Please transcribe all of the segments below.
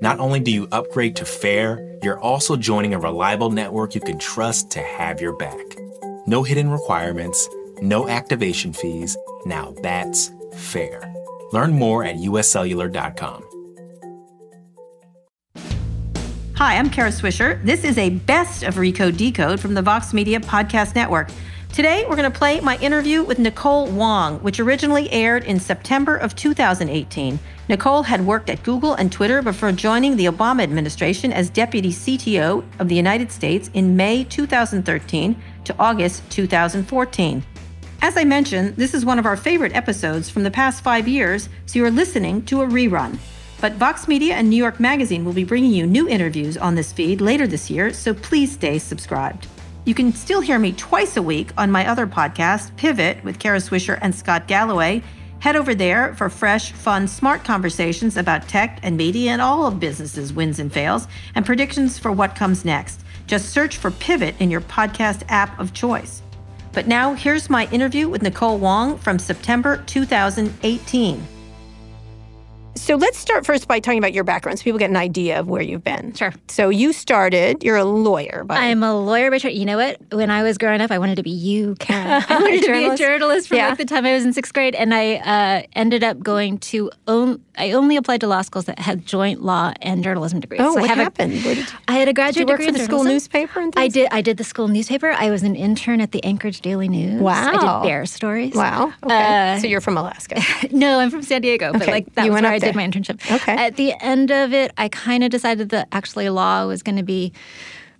not only do you upgrade to fair, you're also joining a reliable network you can trust to have your back. No hidden requirements, no activation fees. Now that's fair. Learn more at uscellular.com. Hi, I'm Kara Swisher. This is a best of Recode Decode from the Vox Media Podcast Network. Today, we're going to play my interview with Nicole Wong, which originally aired in September of 2018. Nicole had worked at Google and Twitter before joining the Obama administration as Deputy CTO of the United States in May 2013 to August 2014. As I mentioned, this is one of our favorite episodes from the past five years, so you're listening to a rerun. But Vox Media and New York Magazine will be bringing you new interviews on this feed later this year, so please stay subscribed. You can still hear me twice a week on my other podcast, Pivot, with Kara Swisher and Scott Galloway. Head over there for fresh, fun, smart conversations about tech and media and all of businesses' wins and fails, and predictions for what comes next. Just search for Pivot in your podcast app of choice. But now, here's my interview with Nicole Wong from September 2018. So let's start first by talking about your background so people get an idea of where you've been. Sure. So you started, you're a lawyer, but I'm a lawyer by trade. You know what? When I was growing up, I wanted to be you, Kara. I wanted to be a journalist from Yeah. like the time I was in sixth grade, and I uh, ended up going to. On, I only applied to law schools that had joint law and journalism degrees. Oh, So I what a- happened? Where did you- I had a graduate Did you work degree for the school newspaper and I did. I did the school newspaper. I was an intern at the Anchorage Daily News. Wow. I did bear stories. Wow. Okay. so you're from Alaska. No, I'm from San Diego, but Okay, like that you was went where I there. did my internship. Okay. At the end of it, I kind of decided that actually law was going to be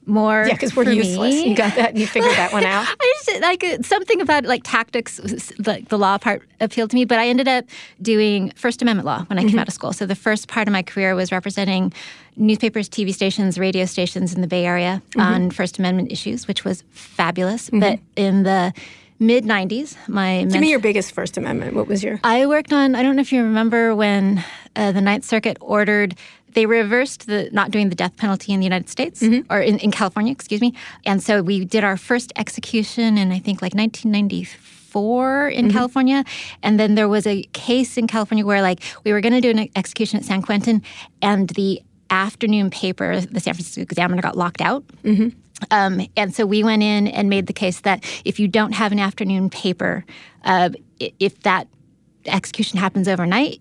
more. yeah, because we're useless. me. You got that? You figured that one out? I just like something about like tactics, like the law part appealed to me. But I ended up doing First Amendment law when I Mm-hmm. came out of school. So the first part of my career was representing newspapers, TV stations, radio stations in the Bay Area Mm-hmm. on First Amendment issues, which was fabulous. But in the mid '90s, my Give mentor- me your biggest First Amendment. What was your? I worked on, I don't know if you remember when uh, the Ninth Circuit ordered, they reversed the not doing the death penalty in the United States, mm-hmm. or in, in California, excuse me. And so we did our first execution in, I think, like 1994 in mm-hmm. California. And then there was a case in California where, like, we were going to do an execution at San Quentin, and the afternoon paper, the San Francisco Examiner, got locked out. Mm-hmm. Um, and so we went in and made the case that if you don't have an afternoon paper, uh, if that execution happens overnight,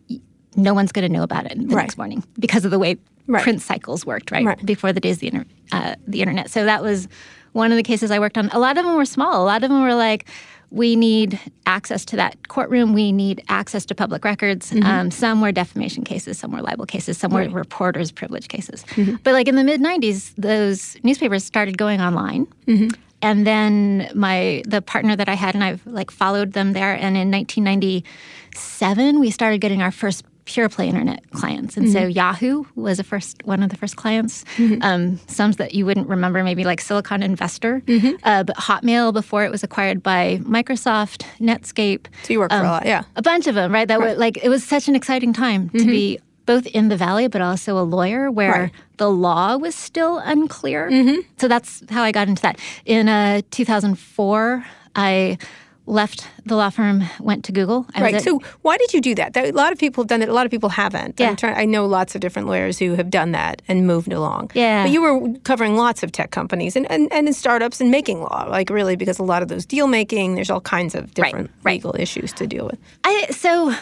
no one's going to know about it the Right. next morning because of the way Right. print cycles worked, right? Right. Before the days of the, inter- uh, the internet. So that was one of the cases I worked on. A lot of them were small. A lot of them were like, we need access to that courtroom. We need access to public records. Mm-hmm. Um, some were defamation cases, some were libel cases, some were reporters' privilege cases. Mm-hmm. But like in the mid '90s, those newspapers started going online, Mm-hmm. and then my the partner that I had and I've like followed them there. And in 1997, we started getting our first pure play internet clients, and so Mm-hmm. Yahoo was the first one of the first clients. Um, some that you wouldn't remember, maybe like Silicon Investor, Mm-hmm. uh, but Hotmail before it was acquired by Microsoft, Netscape. So you worked for a lot, yeah. A bunch of them, right? That were like it was such an exciting time to be both in the valley, but also a lawyer where Right. the law was still unclear. So that's how I got into that. In uh, 2004, I left the law firm, went to Google. I Right. at- So why did you do that? That- A lot of people have done it. A lot of people haven't. Yeah. I'm trying, I know lots of different lawyers who have done that and moved along. Yeah. But you were covering lots of tech companies and, and, and in startups and making law, like really, because a lot of those deal making, there's all kinds of different right. legal issues to deal with. I so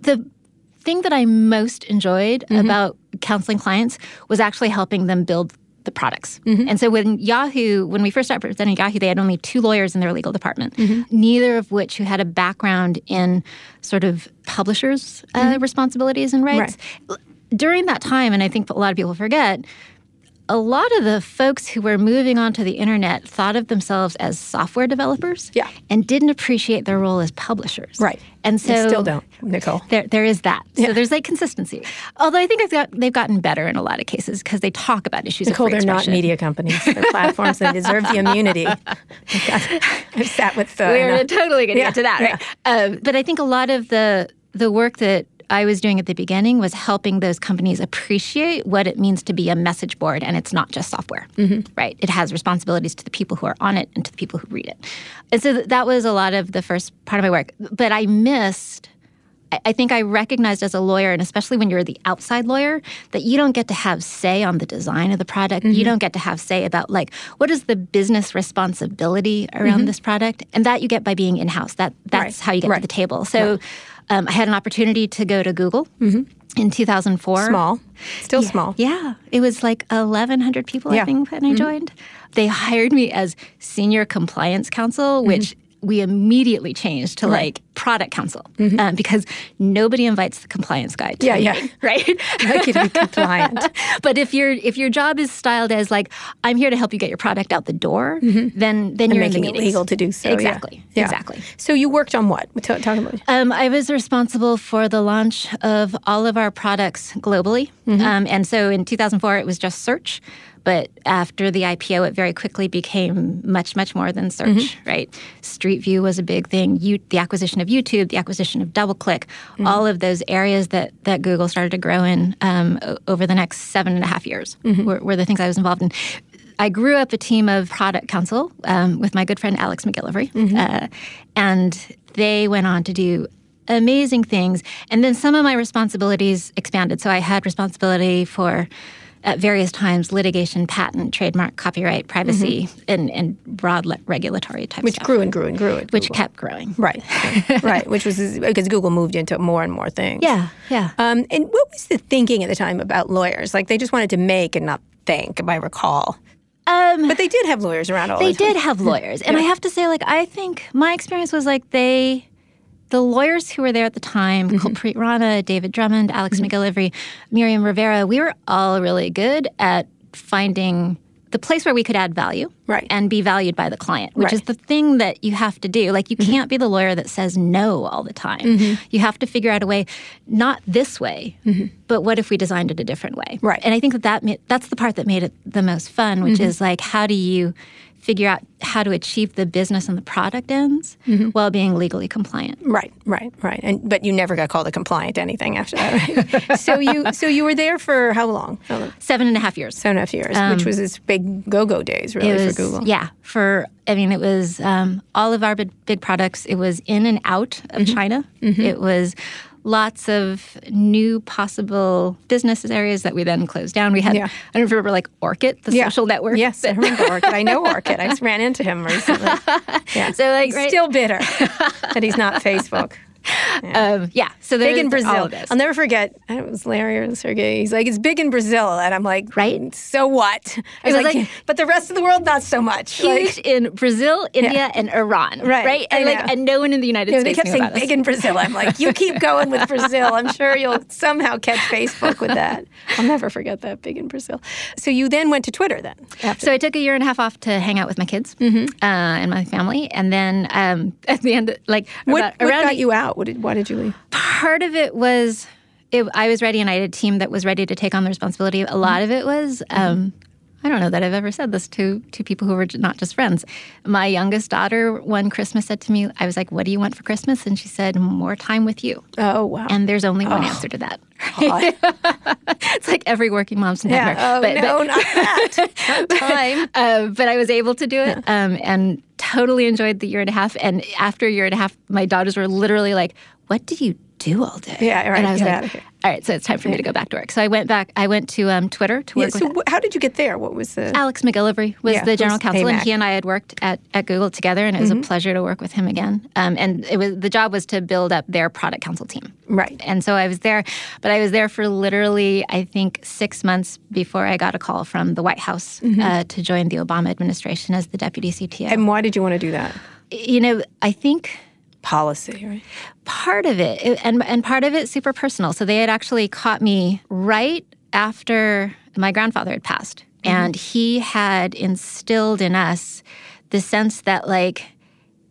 the thing that I most enjoyed Mm-hmm. about counseling clients was actually helping them build the products. Mm-hmm. And so when Yahoo, when we first started representing Yahoo, they had only two lawyers in their legal department, mm-hmm. neither of which who had a background in sort of publishers' uh, mm-hmm. responsibilities and rights. During that time, and I think a lot of people forget, a lot of the folks who were moving onto the internet thought of themselves as software developers Yeah. and didn't appreciate their role as publishers. Right. And so They still don't, Nicole. There, there is that. So there's like consistency. Although I think got, they've gotten better in a lot of cases because they talk about issues Nicole, they're not media companies. They're platforms. They deserve the immunity. I've sat with. Uh, We're totally going to Yeah, get to that. yeah. Right? Uh, but I think a lot of the the work that I was doing at the beginning was helping those companies appreciate what it means to be a message board, and it's not just software, Mm-hmm. right? It has responsibilities to the people who are on it and to the people who read it. And so that was a lot of the first part of my work. But I missed. I- think I recognized as a lawyer, and especially when you're the outside lawyer, that you don't get to have say on the design of the product. Mm-hmm. You don't get to have say about like what is the business responsibility around this product, and that you get by being in house. That that's Mm-hmm. Right. how you get Right. to the table. So um, I had an opportunity to go to Google in 2004. Mm-hmm. Small, still small. Yeah, it was like 1,100 people, Yeah. I think, when I joined. They hired me as senior compliance counsel, which we immediately changed to like product counsel um, because nobody invites the compliance guy. To Yeah, yeah. right. I like you to be compliant. but if your if your job is styled as like I'm here to help you get your product out the door, then then you're in the making it legal to do so. Exactly. Yeah. Exactly. So you worked on what? Talk, talk about. Um, I was responsible for the launch of all of our products globally. Um, and so in 2004, it was just search. But after the IPO, it very quickly became much, much more than search, right? Street View was a big thing. You, the acquisition of YouTube, the acquisition of DoubleClick, all of those areas that, that Google started to grow in um, over the next seven and a half years were, were the things I was involved in. I grew up a team of product counsel um, with my good friend Alex Macgillivray, uh, and they went on to do amazing things. And then some of my responsibilities expanded. So I had responsibility for at various times litigation, patent, trademark, copyright, privacy, and, and broad le- regulatory type Which stuff, grew and grew and grew. Which Google. kept growing. Right, right. Which was because Google moved into more and more things. Yeah, yeah. Um, and what was the thinking at the time about lawyers? Like they just wanted to make and not think, if I recall. Um, But they did have lawyers around all they the time. did have lawyers and i have to say like i think my experience was like they the lawyers who were there at the time Mm-hmm. Kulpreet Rana, David Drummond, Alex Macgillivray, Miriam Rivera, we were all really good at finding the place where we could add value Right. and be valued by the client, which is Right. Mm-hmm. the thing that you have to do. Like you can't be the lawyer that says no all the time. You have to figure out a way, not this way, but what if we designed it a different way? Mm-hmm. Right. And I think that, that that's the part that made it the most fun, which Mm-hmm. is like how do you figure out how to achieve the business and the product ends Mm-hmm. while being legally compliant. Right, right, right. And but you never got called a compliant anything after that, right? so you so you were there for how long? How long? Seven and a half years. Seven and a half years, which was its big go-go days, really, Um, was, for Google. Yeah, for I mean, it was um, all of our big, big products. It was in and out of Mm-hmm. China. It was lots of new possible business areas that we then closed down. We had Yeah. I don't know if you remember like Orkut, the Yeah. social network. Yes, I remember Orkut. I know Orkut. I just ran into him recently. Yeah. So like right, still bitter that he's not Facebook. Um, yeah. So they're Big in Brazil. all of this. I'll never forget. I it was Larry or Sergey. He's like, it's big in Brazil, and I'm like, Right. So what? I was, was like, like- but the rest of the world, not so much. Like, Huge in Brazil, India, and Iran. Right, Right. And like and no one in the United you know, they States kept saying about us. big in Brazil. I'm like, you keep going with Brazil. I'm sure you'll somehow catch Facebook with that. I'll never forget that big in Brazil. So you then went to Twitter then. After. So I took a year and a half off to hang out with my kids Mm-hmm. uh, and my family, and then um, at the end, like what about, what around got you out? What did, why did you leave? part of it was it, I was ready, and I had a team that was ready to take on the responsibility. A lot of it was. Um, I don't know that I've ever said this to to people who were not just friends. My youngest daughter one Christmas said to me, "I was like, what do you want for Christmas?" And she said, "More time with you." Oh wow. And there's only one answer to that. it's like every working mom's nightmare. yeah. Oh But- but- not that. Not time. uh, but I was able to do it um, and totally enjoyed the year and a half. And after a year and a half, my daughters were literally like, What do you do all day? Yeah, right, And I was like, all right, so it's time for me to go back to work. So I went back. I went to um, Twitter to Yeah, work so with how did you get there? What was the? Alex Macgillivray was Yeah, the general who's counsel, and he and I had worked at, at Google together, and it was Mm-hmm. a pleasure to work with him again. Um, and it was the job was to build up their product council team. Right. And so I was there, but I was there for literally, I think, six months before I got a call from the White House uh, to join the Obama administration as the deputy CTO. Mm-hmm. And why did you want to do that? you know, I think Policy, right? part of it and and part of it super personal. So they had actually caught me right after my grandfather had passed. Mm-hmm. And he had instilled in us the sense that like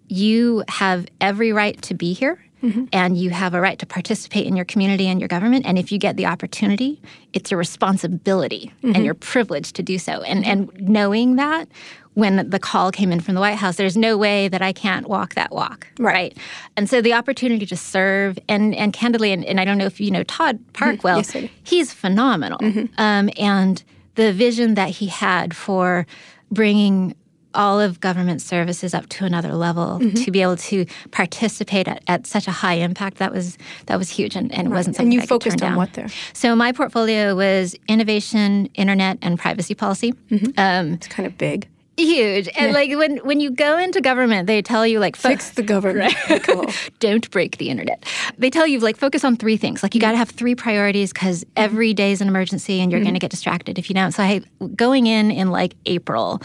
you have every right to be here Mm-hmm. and you have a right to participate in your community and your government. And if you get the opportunity it's your responsibility and mm-hmm. your privilege to do so. And and knowing that when the call came in from the White House there's no way that I can't walk that walk Right. and so the opportunity to serve and and candidly and, and I don't know if you know Todd mm-hmm. Park well Yes, he's phenomenal. Um, and the vision that he had for bringing all of government services up to another level mm-hmm. to be able to participate at, at such a high impact that was that was huge and, and it wasn't something And you I focused on down. what there? so my portfolio was innovation internet and privacy policy mm-hmm. um, It's kind of big. huge and like when when you go into government they tell you like fo- Fix the government. Don't break the internet. They tell you like focus on three things. Like you mm-hmm. got to have three priorities because every day is an emergency and you're going to get distracted if you don't. So I going in in like April.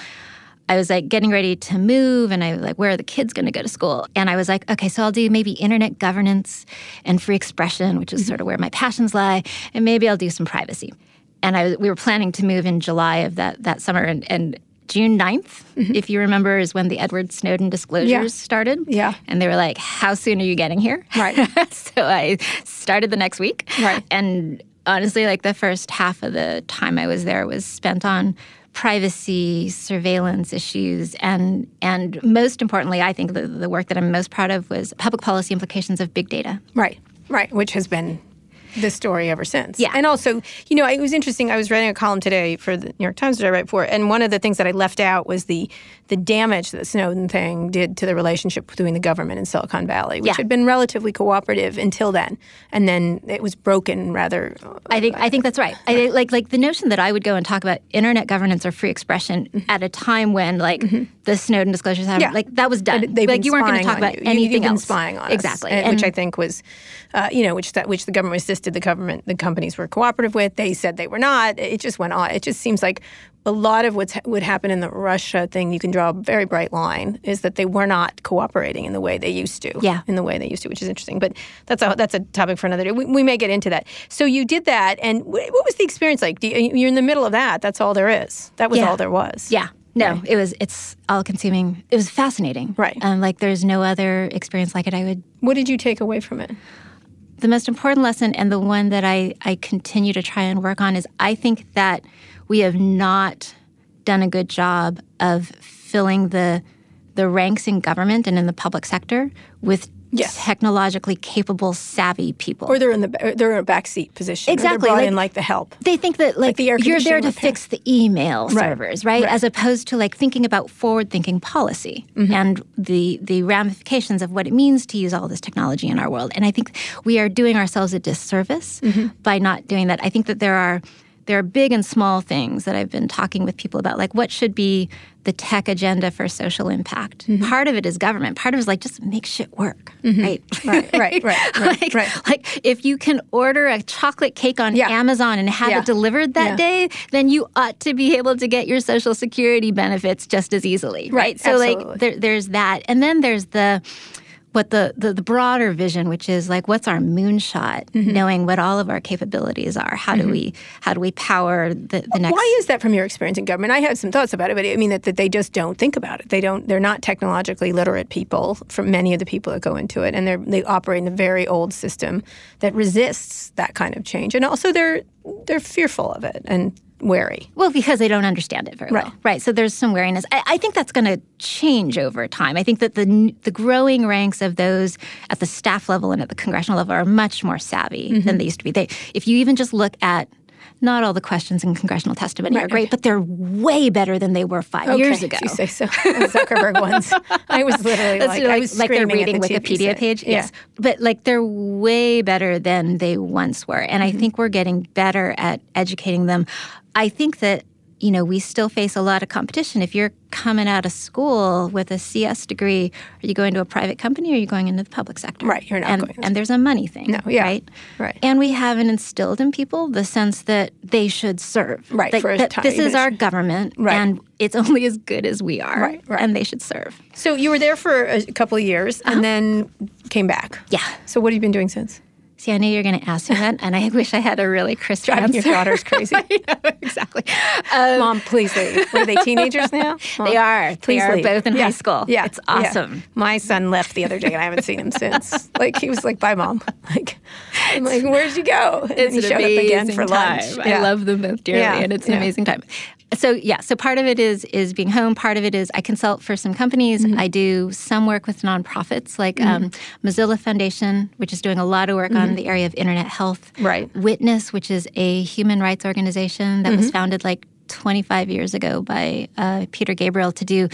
I was like getting ready to move and I was like, where are the kids going to go to school? And I was like, okay, so I'll do maybe internet governance and free expression, which is mm-hmm. sort of where my passions lie, and maybe I'll do some privacy. And I we were planning to move in July of that that summer and, and June 9th, mm-hmm. if you remember, is when the Edward Snowden disclosures Yeah. started. Yeah. And they were like, How soon are you getting here? Right. so I started the next week. Right. And honestly, like the first half of the time I was there was spent on privacy, surveillance issues, and and most importantly, I think the, the work that I'm most proud of was public policy implications of big data. Right, right, which has been the story ever since. Yeah. And also, you know, it was interesting. I was writing a column today for the New York Times that I write for, and one of the things that I left out was the the damage that Snowden thing did to the relationship between the government and Silicon Valley, which Yeah. had been relatively cooperative until then, and then it was broken rather. I think I think that's right. I think, like like the notion that I would go and talk about internet governance or free expression at a time when like the Snowden disclosures happened, Mm-hmm. Yeah. like that was done. They've like you weren't going to talk about you. You- anything been else. spying on us, exactly, and- which I think was, uh, you know, which that which the government assisted the government the companies were cooperative with. They said they were not. It just went on. It just seems like a lot of what's would happen in the Russia thing. You can draw a very bright line is that they were not cooperating in the way they used to. Yeah. in the way they used to, which is interesting. But that's a that's a topic for another day. We, we may get into that. So you did that, and what was the experience like? Do you, you're in the middle of that. That's all there is. That was Yeah. all there was. Yeah. No, it was. It's all consuming. It was fascinating. Right. Um, like there's no other experience like it. I would. What did you take away from it? The most important lesson, and the one that I I continue to try and work on, is I think that we have not done a good job of filling the the ranks in government and in the public sector with Yes. technologically capable, savvy people. Or they're in the they're in a backseat position. Exactly, brought like- in like the help. they think that like, the air you're there to repair. fix the email Right. servers, right? Right. As opposed to like thinking about forward-thinking policy Mm-hmm. and the the ramifications of what it means to use all this technology in our world. And I think we are doing ourselves a disservice Mm-hmm. by not doing that. I think that there are there are big and small things that I've been talking with people about, like what should be the tech agenda for social impact. Mm-hmm. Part of it is government. Part of it is like just make shit work, right? Right, right, right, right, like, right. like if you can order a chocolate cake on Yeah. Amazon and have Yeah. it delivered that Yeah. day, then you ought to be able to get your social security benefits just as easily, right? Right, So absolutely. like there, there's that, and then there's the what the, the the broader vision, which is like what's our moonshot, Mm-hmm. knowing what all of our capabilities are. How do we how do we power the, the next? Why is that from your experience in government? I have some thoughts about it, but I mean that, that they just don't think about it. They don't. They're not technologically literate people. From many of the people that go into it, and they they operate in a very old system that resists that kind of change, and also they're they're fearful of it and wary. Well, because they don't understand it very well. Right. Right. So there's some wariness. I, I think that's going to change over time. I think that the the growing ranks of those at the staff level and at the congressional level are much more savvy Mm-hmm. than they used to be. They, if you even just look at not all the questions in congressional testimony Right, are great, okay. but they're way better than they were five years ago. You say so. The Zuckerberg ones. I was literally That's like, like, I was like they're reading the Wikipedia page. Yeah. Yes. But like they're way better than they once were. And Mm-hmm. I think we're getting better at educating them. I think that, you know, we still face a lot of competition. If you're coming out of school with a CS degree, are you going to a private company or are you going into the public sector? Right, you're not and, going And there's a money thing. No, yeah, Right? right. And we haven't instilled in people the sense that they should serve. Right, Like, for a that time, this is our government Right. and it's only as good as we are. Right, right. And they should serve. So you were there for a couple of years and then came back. Uh-huh. Yeah. So what have you been doing since? See, I knew you were going to ask me that, and I wish I had a really crisp Driving answer. your daughters crazy. Know, exactly. Mom, please leave. Are they teenagers now? Mom, They are. Please They Please are leave. both in Yeah. high school. Yeah, It's yeah. awesome. My son left the other day, and I haven't seen him since. Like he was like, "Bye, mom." Like, I'm like, "Where'd you go?" And then he showed up again for lunch. I love them both dearly, Yeah, and it's an yeah. amazing time. So yeah, so part of it is is being home. Part of it is I consult for some companies. Mm-hmm. I do some work with nonprofits like um, Mozilla Foundation, which is doing a lot of work on the area of internet health. Mm-hmm. Right. Witness, which is a human rights organization that Mm-hmm. was founded like 25 years ago by uh, Peter Gabriel to do.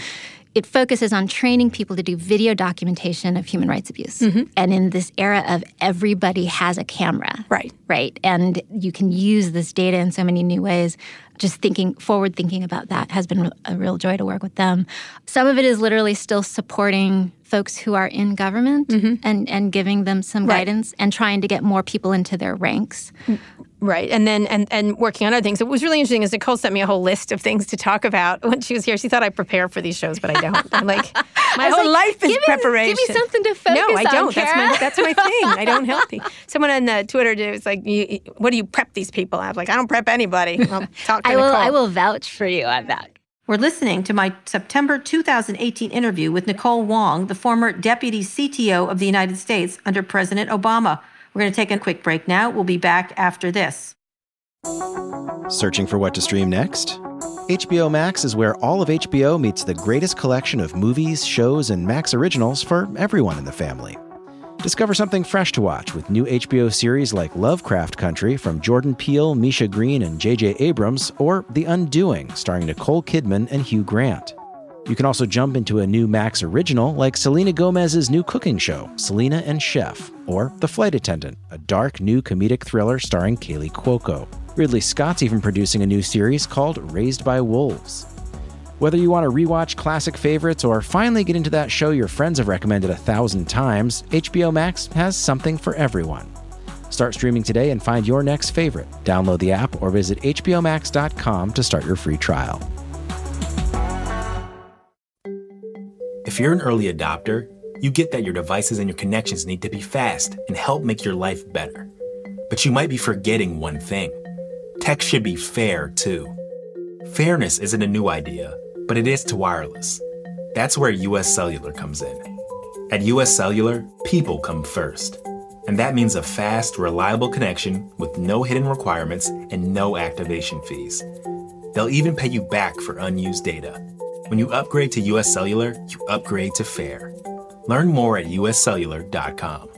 It focuses on training people to do video documentation of human rights abuse. Mm-hmm. And in this era of everybody has a camera, Right. right? And you can use this data in so many new ways. Just thinking forward thinking about that has been a real joy to work with them. Some of it is literally still supporting folks who are in government and, and giving them some Mm-hmm. Right. guidance and trying to get more people into their ranks. Right, and then and and working on other things. It was really interesting. Is Nicole sent me a whole list of things to talk about when she was here. She thought I prepare for these shows, but I don't. I'm like, my whole like, life is give me- preparation. give me something to focus on. No, I on, don't. that's my that's my thing. I don't help you. Someone on uh, Twitter did, was like, you, "What do you prep these people?" I was like, "I don't prep anybody." I'll talk to I will I will vouch for you on that. We're listening to my September 2018 interview with Nicole Wong, the former deputy CTO of the United States under President Obama. We're going to take a quick break now. We'll be back after this. Searching for what to stream next? HBO Max is where all of HBO meets the greatest collection of movies, shows, and Max originals for everyone in the family. Discover something fresh to watch with new HBO series like Lovecraft Country from Jordan Peele, Misha Green, and J.J. Abrams, or The Undoing, starring Nicole Kidman and Hugh Grant. You can also jump into a new Max original like Selena Gomez's new cooking show, Selena and Chef, or The Flight Attendant, a dark new comedic thriller starring Kaley Cuoco. Ridley Scott's even producing a new series called Raised by Wolves. Whether you want to rewatch classic favorites or finally get into that show your friends have recommended a thousand times, HBO Max has something for everyone. Start streaming today and find your next favorite. Download the app or visit HBOMax.com to start your free trial. If you're an early adopter, you get that your devices and your connections need to be fast and help make your life better. But you might be forgetting one thing tech should be fair too. Fairness isn't a new idea, but it is to wireless. That's where US Cellular comes in. At US Cellular, people come first. And that means a fast, reliable connection with no hidden requirements and no activation fees. They'll even pay you back for unused data. When you upgrade to US Cellular, you upgrade to fair. Learn more at uscellular.com.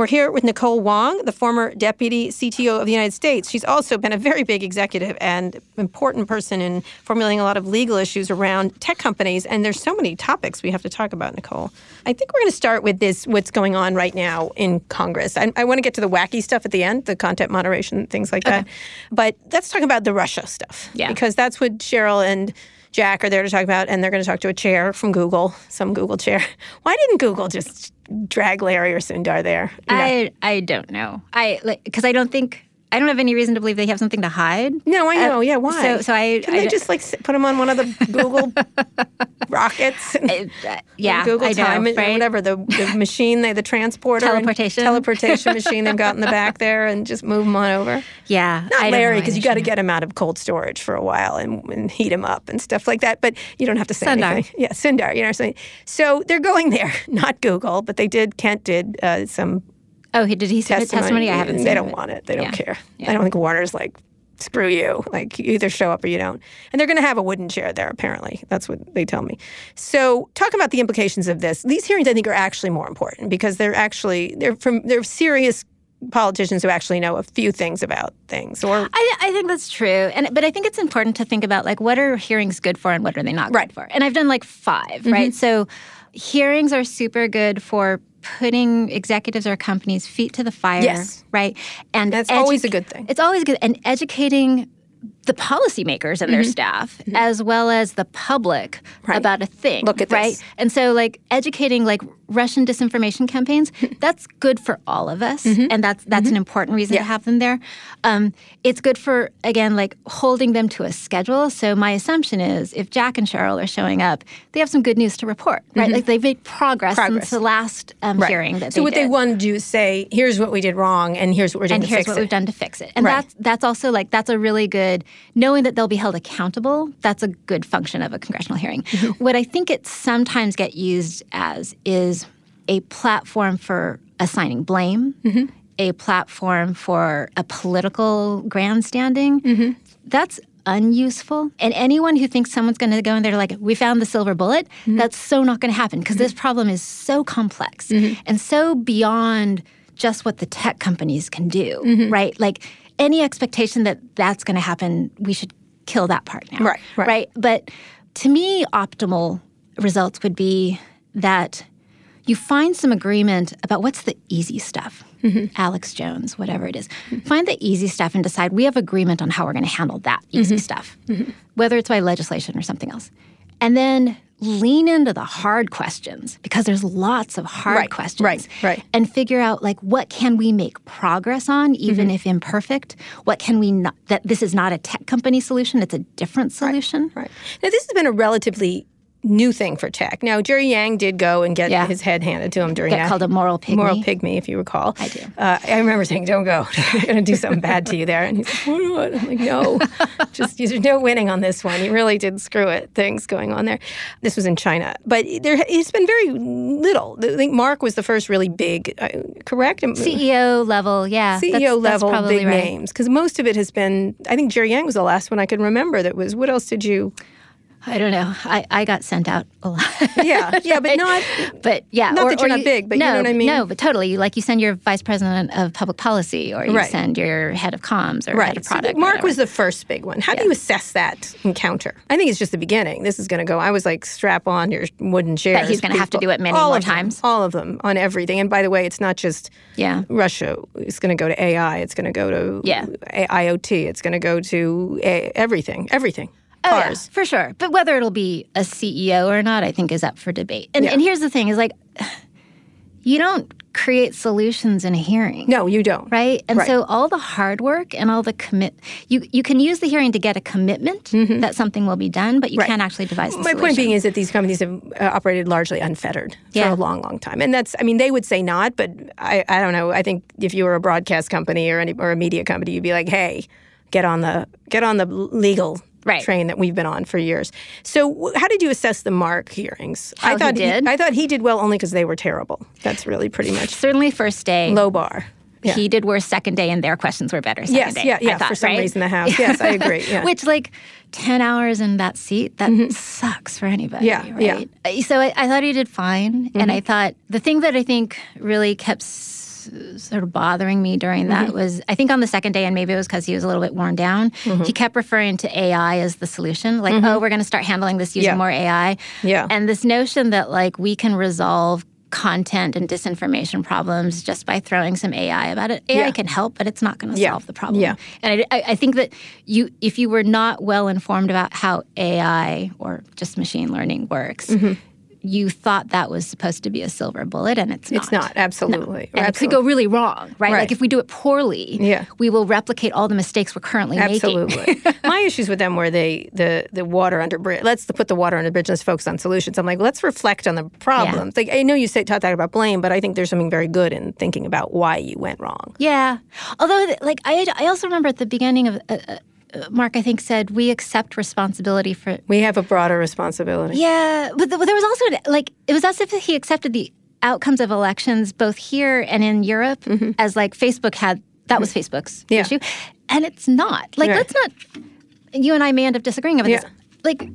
We're here with Nicole Wong, the former deputy CTO of the United States. She's also been a very big executive and important person in formulating a lot of legal issues around tech companies. And there's so many topics we have to talk about, Nicole. I think we're going to start with this what's going on right now in Congress. I, I want to get to the wacky stuff at the end, the content moderation, things like that. But let's talk about the Russia stuff. Yeah. Because that's what Sheryl and Jack are there to talk about, and they're going to talk to a chair from Google, some Google chair. Why didn't Google just drag Larry or Sundar there? I I don't know. I because I don't think I don't have any reason to believe they have something to hide. No, I know. yeah, why? So so I Can I they just like put them on one of the Google rockets? and- uh, yeah Google I time, or right? whatever the, the machine, they the transporter, Teleportation. teleportation machine they've got in the back there, and just move them on over. Yeah, Not I Larry, because you got to get him out of cold storage for a while and, and heat him up and stuff like that. But you don't have to say Sundar. anything. Yeah, Sundar. You know, what I'm saying? so they're going there, not Google, but they did. Kent did uh, some Oh, he did he submit testimony? I haven't. They don't it. want it. They don't Yeah. care. Yeah. I don't think Warner's like, screw you. Like, you either show up or you don't. And they're going to have a wooden chair there, apparently. That's what they tell me. So, talk about the implications of this. These hearings, I think, are actually more important because they're actually they're from they're serious politicians who actually know a few things about things. Or I, I think that's true, and but I think it's important to think about like what are hearings good for and what are they not Right. good for. And I've done like 5 mm-hmm. right? So hearings are super good for putting executives or companies feet to the fire, Yes. right? And That's always a good thing. It's always good, and educating the policymakers and their staff as well as the public Mm-hmm. Right. about a thing Look at right this. and so like educating like russian disinformation campaigns that's good for all of us and that's that's an important reason Mm-hmm. Yeah. to have them there um, it's good for again like holding them to a schedule so my assumption is if jack and sheryl are showing up they have some good news to report right like they've made progress, Mm-hmm. Progress. since the last um, Right. hearing that so they what they want to do is say, here's what we did wrong, and here's what we're doing and to here's fix what it. we've done to fix it. And Right. that's that's also like that's a really good knowing that they'll be held accountable. That's a good function of a congressional hearing. Mm-hmm. what I think it sometimes get used as is a platform for assigning blame, Mm-hmm. a platform for a political grandstanding. Mm-hmm. That's unuseful. And anyone who thinks someone's going to go in there like, we found the silver bullet, Mm-hmm. that's so not going to happen because this problem is so complex and so beyond just what the tech companies can do, Mm-hmm. right? Like any expectation that that's going to happen, we should kill that part now. Right, right. Right. But to me, optimal results would be that you find some agreement about what's the easy stuff. Mm-hmm. Alex Jones, whatever it is. Find the easy stuff and decide we have agreement on how we're going to handle that easy Mm-hmm. stuff, whether it's by legislation or something else. And then lean into the hard questions because there's lots of hard Right, questions. right, right. And figure out like what can we make progress on, even Mm-hmm. if imperfect? What can we not, that this is not a tech company solution, it's a different solution. Right. Now, this has been a relatively new thing for tech. Now, Jerry Yang did go and get Yeah. his head handed to him during Get that. called a moral pygmy. Moral pygmy, if you recall. I do. Uh, I remember saying, "Don't go. You're going to do something bad to you there." And he's like, "Why not?" I'm like, "No, just there's no winning on this one. You really did screw it. Things going on there." This was in China, but there it's been very little. I think Mark was the first really big, uh, correct? CEO level, yeah. CEO that's- that's level probably big right. names because most of it has been. I think Jerry Yang was the last one I can remember. That was. What else did you? I don't know. I, I got sent out a lot. Yeah, yeah, but not. But yeah, Not or, that you're not big, but you no, know what I mean? No, but totally. Like you send your vice president of public policy, or you Right. send your head of comms, or head Right. of So product. or Mark was the first big one. How do you assess that encounter? I think it's just the beginning. This is going to go. I was like, strap on your wooden chairs. he's gonna have to do it many all more of them, times. all of them on everything. And by the way, it's not just Yeah. Russia. It's going to go to AI. It's going to go to Yeah. IoT. It's going to go to a- everything. Everything. Oh, yeah, Cars. for sure. But whether it'll be a CEO or not, I think is up for debate. And, and here's the thing: is like, you don't create solutions in a hearing. No, you don't. right? And Right. so all the hard work and all the commit you you can use the hearing to get a commitment that something will be done, but you Mm-hmm. Right. can't actually devise the My solution. point being is that these companies have uh, operated largely unfettered for a long, long time, and that's. I mean, they would say not, but I, I don't know. I think if you were a broadcast company or any or a media company, you'd be like, hey, get on the get on the legal. Right. Train that we've been on for years. So, how did you assess the Mark hearings? How I he thought did? I thought he did well only because they were terrible. That's really pretty much Certainly, first day low bar. Yeah. he did worse. Second day, and their questions were better. Second yes, day, yeah, I yeah. thought, for some right? reason, the house. Yes, I agree. Yeah. Which, like, 10 hours in that seat, that sucks for anybody. Yeah, yeah. right? Uh, So I, I thought he did fine. And I thought the thing that I think really kept sort of bothering me during that mm-hmm. was I think on the second day, and maybe it was because he was a little bit worn down, mm-hmm. he kept referring to AI as the solution. Like, mm-hmm. oh, we're going to start handling this using Yeah. more AI. Yeah. And this notion that, like, we can resolve content and disinformation problems just by throwing some AI about it. AI Yeah. can help, but it's not going to Yeah. solve the problem. Yeah. And I, I, I think that you, if you were not well informed about how AI or just machine learning works, Mm-hmm. You thought that was supposed to be a silver bullet, and it's not. It's not, absolutely. And it could go really wrong, right? Right. Like if we do it poorly, Yeah. we will replicate all the mistakes we're currently making. Absolutely. My issues with them were they the the water under bridge. Let's put the water under bridge. Let's focus on solutions. I'm like, let's reflect on the problems. Like I know you say talk that about blame, but I think there's something very good in thinking about why you went wrong. Yeah. Although, like, I, I also remember at the beginning of, uh, uh, Mark, I think, said, we accept responsibility for. We have a broader responsibility. Yeah. But th- there was also, like, it was as if he accepted the outcomes of elections both here and in Europe as, like, Facebook had, that was Facebook's Mm-hmm. Yeah. issue. And it's not. Like, Right. let's not, you and I may end up disagreeing about Yeah. this. Like,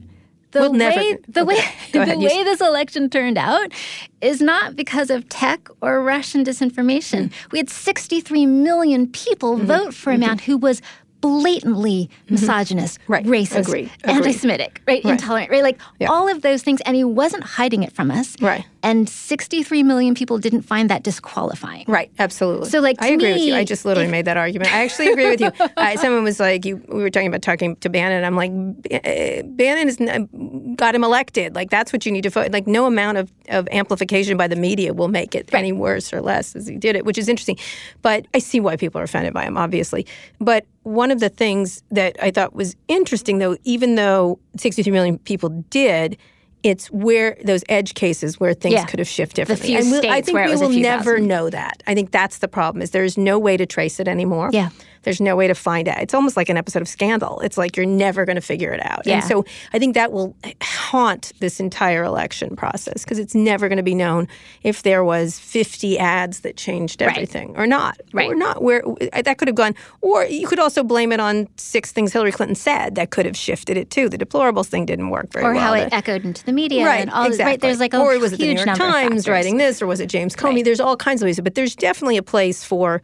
the We'll never- way the way Go ahead. the You- way this election turned out is not because of tech or Russian disinformation. We had 63 million people Mm-hmm. vote for a man who was blatantly mm-hmm. misogynist, Right. racist, anti-Semitic, right, intolerant, right, like Yeah. all of those things, and he wasn't hiding it from us. Right. And 63 million people didn't find that disqualifying. Right, absolutely. So, like, I agree with you. I just literally if- made that argument. I actually agree with you. Uh, someone was like, "You." We were talking about talking to Bannon. I'm like, uh, Bannon has got him elected. Like that's what you need to vote. Like no amount of, of amplification by the media will make it any worse or less as he did it, which is interesting. But I see why people are offended by him, obviously. But one of the things that I thought was interesting, though, even though 63 million people did. It's where those edge cases where things Yeah. could have shifted The differently. few And we'll- I states think where it we was will never thousand. know that. I think that's the problem. Is there's no way to trace it anymore. Yeah. There's no way to find out. It's almost like an episode of Scandal. It's like you're never going to figure it out. Yeah. And so I think that will haunt this entire election process because it's never going to be known if there was 50 ads that changed Right. everything or not. Right. Or not. Where uh, that could have gone. Or you could also blame it on six things Hillary Clinton said that could have shifted it too. The deplorables thing didn't work very Or well. Or how it echoed into the media Right, and all exactly. right there's like a or was it the New huge York number of Times writing this, or was it James Comey? Right. There's all kinds of ways, but there's definitely a place for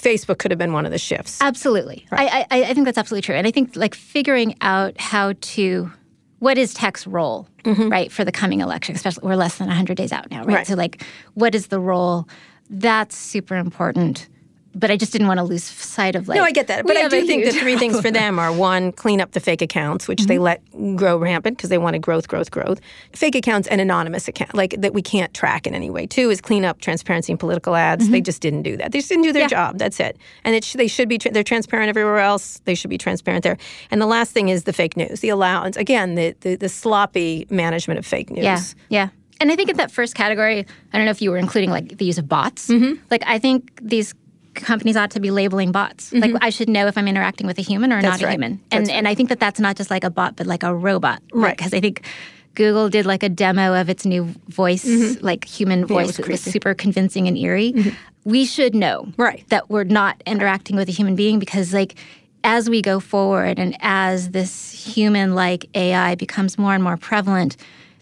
Facebook. Could have been one of the shifts. Absolutely. I, I, I think that's absolutely true. And I think like figuring out how to, what is tech's role, right, for the coming election, especially we're less than 100 days out now, right? Mm-hmm. Right. So, like, what is the role? That's super important. But I just didn't want to lose sight of like. No, I get that. But I do think the three things for them are one, clean up the fake accounts, which they let grow rampant because they wanted growth, growth, growth. Fake accounts and anonymous account, like that we can't track in any way. Two is clean up transparency in political ads. They just didn't do that. They just didn't do their job. That's it. And it sh- they should be. Tra- they're transparent everywhere else. They should be transparent there. And the last thing is the fake news, the allowance. Again, the the, the sloppy management of fake news. Yeah, yeah. And I think in that first category, I don't know if you were including like the use of bots. Mm-hmm. Like I think these companies ought to be labeling bots. Like I should know if I'm interacting with a human or Mm-hmm. That's not a human. And and I think that that's not just like a bot, but like a robot. Right. Because I think Google did like a demo of its new voice, like human voice. was it was super convincing and eerie. We should know Right. that we're not interacting with a human being because like as we go forward and as this human like AI becomes more and more prevalent,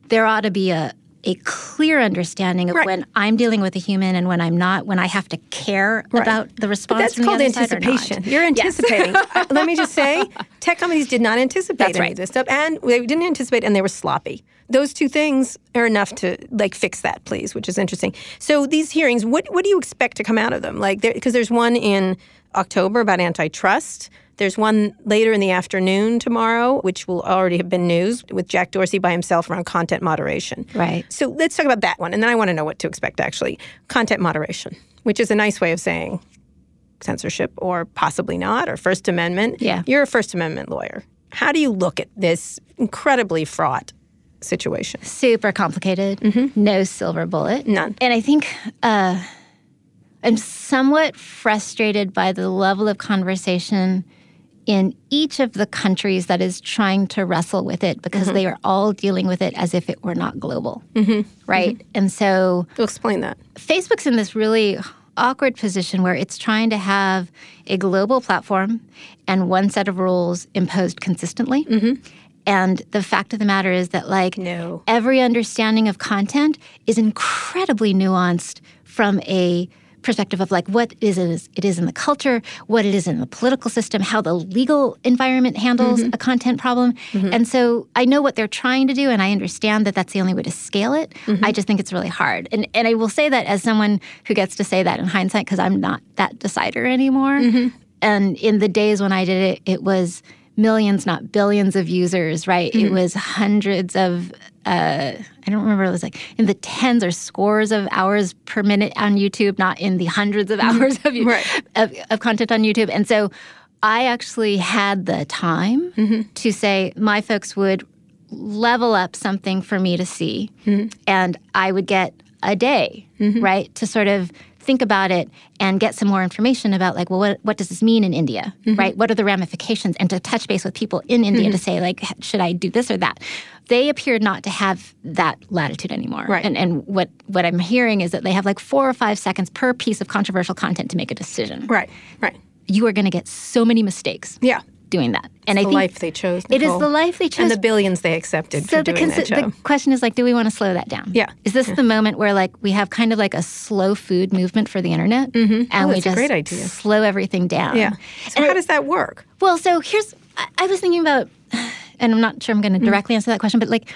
there ought to be a a clear understanding of Right. when I'm dealing with a human and when I'm not, when I have to care about the response. That's from the called other side or not. anticipation. You're anticipating. Uh, Let me just say, tech companies did not anticipate That's any right. of this stuff, and they didn't anticipate, and they were sloppy. Those two things are enough to like fix that, please, which is interesting. So these hearings, what what do you expect to come out of them? Like, because there's one in October about antitrust. There's one later in the afternoon tomorrow, which will already have been news with Jack Dorsey by himself around content moderation. Right. So let's talk about that one, and then I want to know what to expect actually. Content moderation, which is a nice way of saying censorship or possibly not, or First Amendment. Yeah. You're a First Amendment lawyer. How do you look at this incredibly fraught situation? super complicated, no silver bullet. Mm-hmm. None. And I think uh, I'm somewhat frustrated by the level of conversation in each of the countries that is trying to wrestle with it because Mm-hmm. they are all dealing with it as if it were not global. Mm-hmm. Right. Mm-hmm. And so We'll explain that. Facebook's in this really awkward position where it's trying to have a global platform and one set of rules imposed consistently. Mm-hmm. And the fact of the matter is that, like, No. every understanding of content is incredibly nuanced from a perspective of like what is it is, it is in the culture, what it is in the political system, how the legal environment handles mm-hmm. a content problem. Mm-hmm. And so I know what they're trying to do and I understand that that's the only way to scale it. Mm-hmm. I just think it's really hard. And and I will say that as someone who gets to say that in hindsight because I'm not that decider anymore. And in the days when I did it, it was millions, not billions of users, right? It was hundreds of, uh, I don't remember, it was like in the tens or scores of hours per minute on YouTube, not in the hundreds of hours of, Right. of, of content on YouTube. And so I actually had the time mm-hmm. to say, my folks would level up something for me to see, mm-hmm. and I would get a day, mm-hmm. right, to sort of think about it and get some more information about like well what, what does this mean in india right? What are the ramifications? And to touch base with people in india to say like should i do this or that they appear not to have that latitude anymore Right. and, and what, what i'm hearing is that they have like four or five seconds per piece of controversial content to make a decision Right, right. you are going to get so many mistakes Yeah. doing that. And the I think life they chose. It is the life they chose. and the billions they accepted so the, doing consi- that show. the question is like, do we want to slow that down? Yeah. Is this the moment where like we have kind of like a slow food movement for the internet, mm-hmm. and Oh, we just great idea. slow everything down? yeah. So how does that work? Well, so here's I, I was thinking about, and I'm not sure I'm going to Mm-hmm. directly answer that question, but like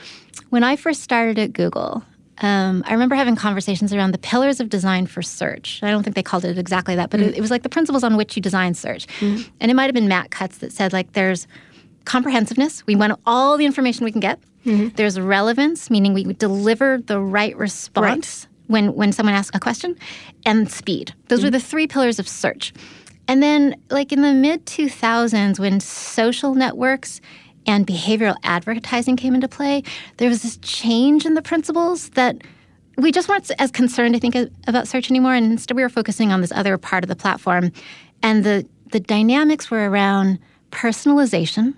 when I first started at Google. Um, I remember having conversations around the pillars of design for search. I don't think they called it exactly that, but Mm. it, it was like the principles on which you design search. And it might have been Matt Cutts that said like there's comprehensiveness. We want all the information we can get. Mm-hmm. There's relevance, meaning we deliver the right response when when someone asks a question, and speed. Those Mm-hmm. were the three pillars of search. And then, like in the mid 2000s, when social networks and behavioral advertising came into play, there was this change in the principles that we just weren't as concerned, I think, about search anymore. And instead, we were focusing on this other part of the platform. And the, the dynamics were around personalization.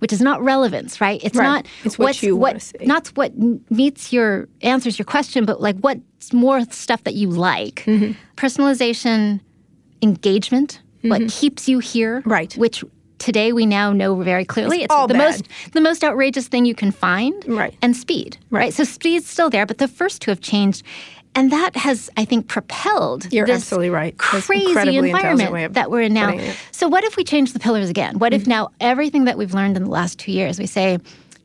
Which is not relevance, right? It's Right. not It's what you what, see. not what meets your answers your question, but like what's more stuff that you like. Mm-hmm. Personalization, engagement, what keeps you here, Mm-hmm. Right. Which today we now know very clearly it's, all the bad. most the most outrageous thing you can find, Right. And speed, right? So speed's still there, but the first two have changed. And that has, I think, propelled You're this absolutely right. That's crazy environment that we're in now. Mm-hmm. So, what if we change the pillars again? What if now everything that we've learned in the last two years, we say,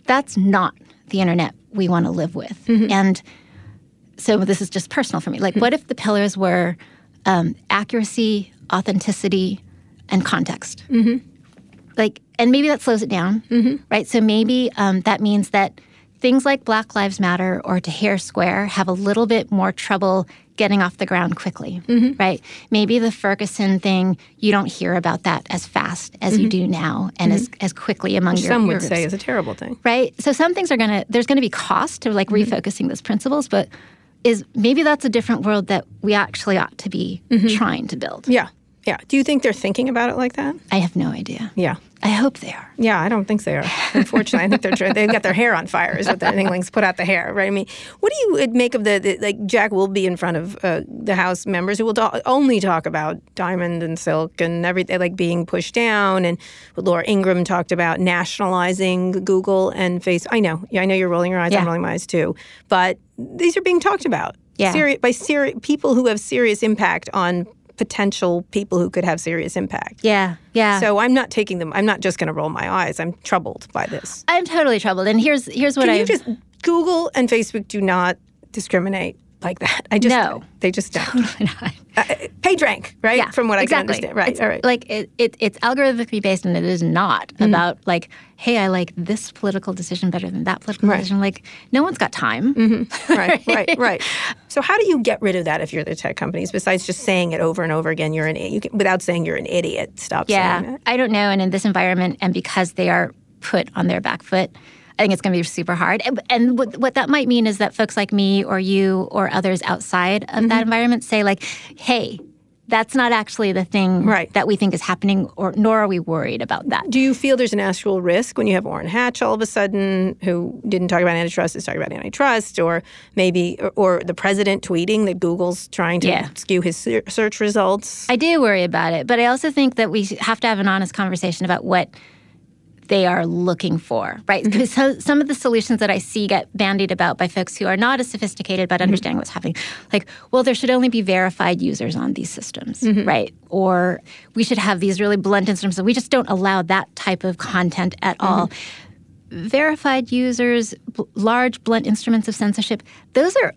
that's not the internet we want to live with? Mm-hmm. And so, this is just personal for me. Like, what if the pillars were um, accuracy, authenticity, and context? Mm-hmm. Like, and maybe that slows it down, right? So, maybe um, that means that things like Black Lives Matter or to Tahrir Square have a little bit more trouble getting off the ground quickly, Mm-hmm. right? Maybe the Ferguson thing, you don't hear about that as fast as you do now and as, as quickly among your Mm-hmm. Some your would say groups, is a terrible thing. right? So some things are gonna there's gonna be cost to like Mm-hmm. refocusing those principles, but is maybe that's a different world that we actually ought to be Mm-hmm. trying to build. Yeah. Yeah. Do you think they're thinking about it like that? I have no idea. Yeah. I hope they are. Yeah, I don't think they are. Unfortunately, I think they're they've got their hair on fire. Is what the Inglings put out the hair, right? I mean, what do you make of the, the like Jack will be in front of uh, the House members who will only talk about diamond and silk and everything like being pushed down, and Laura Ingraham talked about nationalizing Google and Face. I know, yeah, I know you're rolling your eyes. Yeah. I'm rolling my eyes too, but these are being talked about. Yeah. Seri- by seri- people who have serious impact on potential people who could have serious impact. Yeah, yeah. So I'm not taking them. I'm not just going to roll my eyes. I'm troubled by this. I'm totally troubled. And here's here's what I you just Google and Facebook do not discriminate like that? I just No. they just don't. Uh, page rank, right? yeah, From what exactly. I can understand, right? It's all right. Like it, it, it's algorithmically based, and it is not Mm-hmm. about like, hey, I like this political decision better than that political Right. Mm-hmm. decision. Like, no one's got time. right, right, right. So how do you get rid of that if you're the tech companies? Besides just saying it over and over again, you're an you can, without saying you're an idiot. Stop saying Yeah, that. I don't know. And in this environment, and because they are put on their back foot, I think it's going to be super hard. And, and what, what that might mean is that folks like me or you or others outside of Mm-hmm. that environment say, like, hey, that's not actually the thing Right. that we think is happening, or nor are we worried about that. Do you feel there's an actual risk when you have Orrin Hatch all of a sudden, who didn't talk about antitrust, is talking about antitrust, or maybe, or, or the president tweeting that Google's trying to Yeah. skew his search results? I do worry about it, but I also think that we have to have an honest conversation about what they are looking for, right? Mm-hmm. Because so, some of the solutions that I see get bandied about by folks who are not as sophisticated Mm-hmm. but understanding what's happening, like, well, there should only be verified users on these systems, Mm-hmm. right? Or we should have these really blunt instruments, and we just don't allow that type of content at Mm-hmm. all. Verified users, bl- large blunt instruments of censorship, those are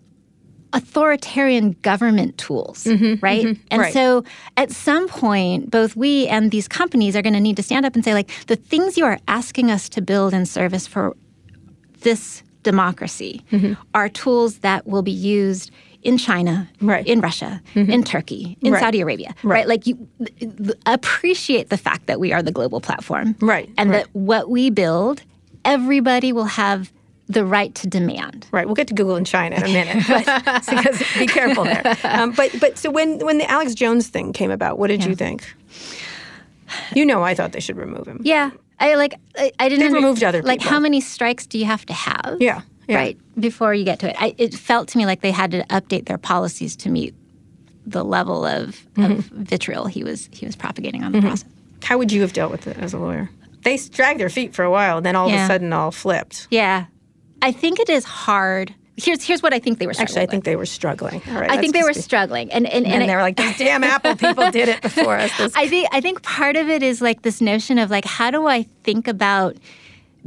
authoritarian government tools, right? And Mm-hmm, Right. so at some point, both we and these companies are going to need to stand up and say, like, the things you are asking us to build and service for this democracy Mm-hmm. are tools that will be used in China, Right. in Russia, in Turkey, in Right. Saudi Arabia, right? Like you appreciate the fact that we are the global platform, Right, And right. that what we build, everybody will have the right to demand. Right, we'll get to Google and China in a minute, but because be careful there. Um, but but so when when the Alex Jones thing came about, what did you think? You know, I thought they should remove him. Yeah, I like. I, I didn't. They've removed other Like, how many strikes do you have to have? Yeah, yeah. Right before you get to it, I, it felt to me like they had to update their policies to meet the level of, Mm-hmm. of vitriol he was he was propagating on the process. How would you have dealt with it as a lawyer? they dragged their feet for a while, and then all of a sudden, all flipped. Yeah. I think it is hard. Here's here's what I think they were struggling Actually, I think with. they were struggling. All right, I think they were be- struggling. And and, and I- they were like, "Those damn Apple people did it before us." This- I think I think part of it is like this notion of like how do I think about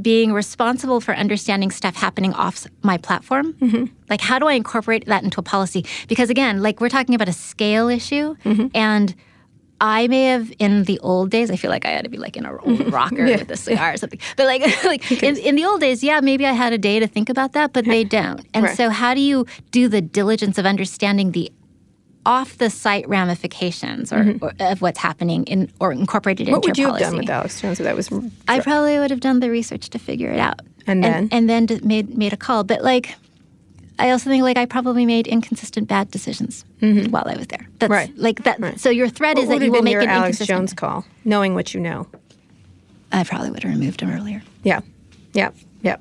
being responsible for understanding stuff happening off my platform? Mm-hmm. Like how do I incorporate that into a policy? Because again, like we're talking about a scale issue Mm-hmm. and I may have in the old days. I feel like I had to be like in a old rocker with a cigar or something. But like, like in, in the old days, yeah, maybe I had a day to think about that, but they don't. And Right. so, how do you do the diligence of understanding the off the site ramifications or, or of what's happening in or incorporated Mm-hmm. what into would you have done with Alex Jones if that was? I probably would have done the research to figure it out, And then? and, then made made a call. But like, I also think like I probably made inconsistent bad decisions while I was there. That's Mm-hmm. Right. like that. So your threat is that you will make your an Alex inconsistent. Jones call, knowing what you know? I probably would have removed him earlier. Yeah, yeah, yeah.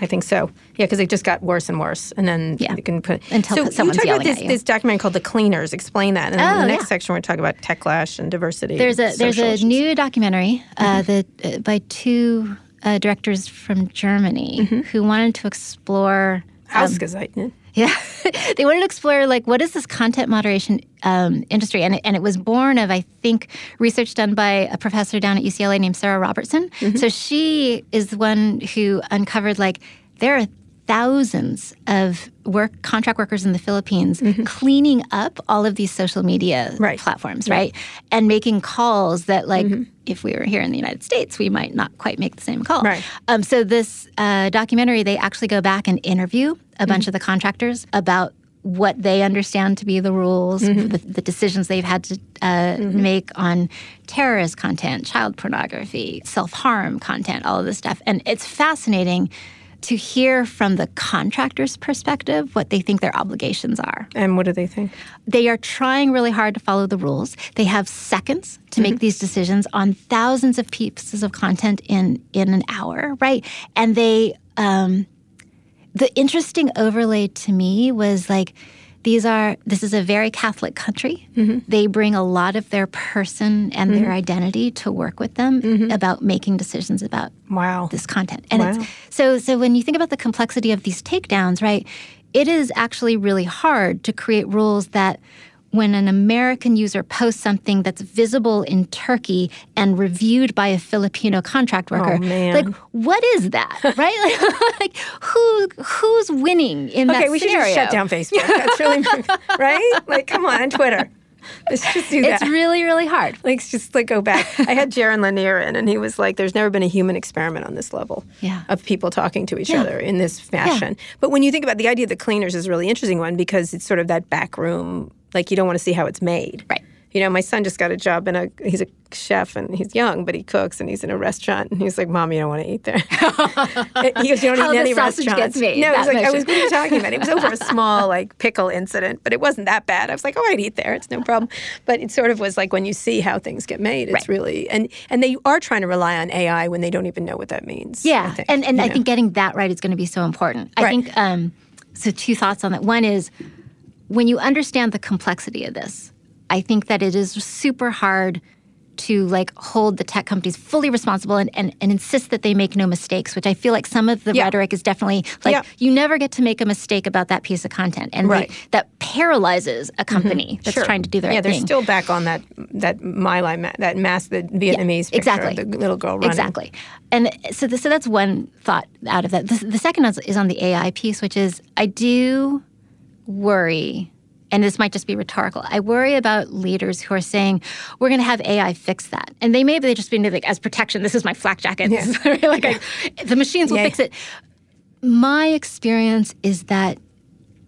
I think so. Yeah, because it just got worse and worse, and then Yeah. you can put Until so you someone's talk about this, you. this documentary called "The Cleaners." Explain that, and then in Oh, the next yeah. section we're talking about techlash and diversity. There's a there's a issues. new documentary uh, Mm-hmm. that uh, by two uh, directors from Germany Mm-hmm. who wanted to explore. Um, Hausgesegnet. Yeah, they wanted to explore like what is this content moderation um, industry, and it, and it was born of I think research done by a professor down at UCLA named Sarah Robertson. Mm-hmm. So she is the one who uncovered like there are thousands of work contract workers in the Philippines cleaning up all of these social media Mm-hmm. Right. platforms, right, and making calls that like Mm-hmm. if we were here in the United States, we might not quite make the same call. Right. Um, so this uh, documentary, they actually go back and interview a bunch of the contractors about what they understand to be the rules, the, the decisions they've had to uh, make on terrorist content, child pornography, self harm content, all of this stuff. And it's fascinating to hear from the contractor's perspective what they think their obligations are And what do they think? they are trying really hard to follow the rules. They have seconds to make these decisions on thousands of pieces of content in in an hour, right? And they um, the interesting overlay to me was like these are this is a very Catholic country. Mm-hmm. They bring a lot of their person and their mm-hmm. identity to work with them mm-hmm. about making decisions about Wow. this content. And Wow. it's so so when you think about the complexity of these takedowns, right? It is actually really hard to create rules that when an American user posts something that's visible in Turkey and reviewed by a Filipino contract worker, Oh, man. like what is that, right? Like, like who who's winning in that Okay, we should scenario? just shut down Facebook. That's really right. Like, come on, Twitter. Let's just do that. It's really really hard. Let's just like go back. I had Jaron Lanier in, and he was like, "There's never been a human experiment on this level Yeah. of people talking to each Yeah. other in this fashion." But when you think about the idea of the cleaners, is a really interesting one because it's sort of that back room. Like you don't want to see how it's made. Right. You know, my son just got a job and. He's a chef and he's young, but he cooks and he's in a restaurant. And he's like, "Mom, you don't want to eat there." He goes, "You don't How eat in any sausage restaurants." gets made, no, he's like, "I was what are you talking about?" It was over a small like pickle incident, but it wasn't that bad. I was like, "Oh, I'd eat there. It's no problem." But it sort of was like when you see how things get made, it's Right. really and and they are trying to rely on AI when they don't even know what that means. Yeah, think, and and I know. think getting that right is going to be so important. I think um, so. Two thoughts on that. One is when you understand the complexity of this, I think that it is super hard to like hold the tech companies fully responsible and, and, and insist that they make no mistakes, which I feel like some of the Yeah. rhetoric is definitely like Yeah. you never get to make a mistake about that piece of content. And Right. that paralyzes a mm-hmm. company that's Sure. trying to do the right yeah, they're thing. still back on that that my line ma- that mass the Vietnamese picture exactly. the little girl running. Exactly. And so, th- so that's one thought out of that. The, the second is, is on the AI piece, which is I do worry, and this might just be rhetorical. I worry about leaders who are saying we're going to have AI fix that, and they may be just being like as protection. This is my flak jacket. Is- like I, the machines will Yeah. fix it. My experience is that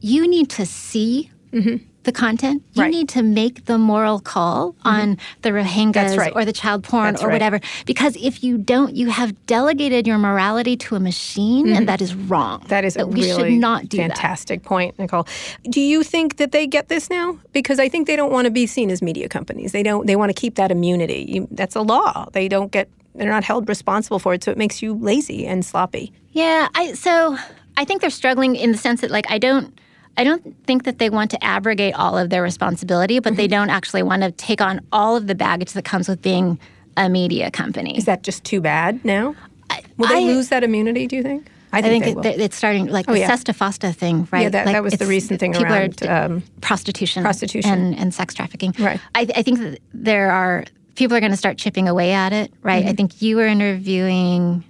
you need to see. Mm-hmm. The content, you Mm-hmm. Right. Mm-hmm. need to make the moral call on the Rohingyas right. or the child porn That's or right. whatever. Because if you don't, you have delegated your morality to a machine, and that is wrong. Mm-hmm. That is a we really should not do that. fantastic point, Nicole. Do you think that they get this now? Because I think they don't want to be seen as media companies. They don't. They want to keep that immunity. You, that's a law. They don't get. They're not held responsible for it, so it makes you lazy and sloppy. Yeah, I so I think they're struggling in the sense that like I don't I don't think that they want to abrogate all of their responsibility, but they Mm-hmm. don't actually want to take on all of the baggage that comes with being a media company. Is that just too bad now? Will they I- lose that immunity? Do you think? I think they it, will. it's starting like the yeah. Sesta Fosta thing, right? that- like that was the recent thing people around, are, um, prostitution, prostitution. and, and sex trafficking. Right. I, I think that there are people are going to start chipping away at it, right? Mm-hmm. I think you were interviewing.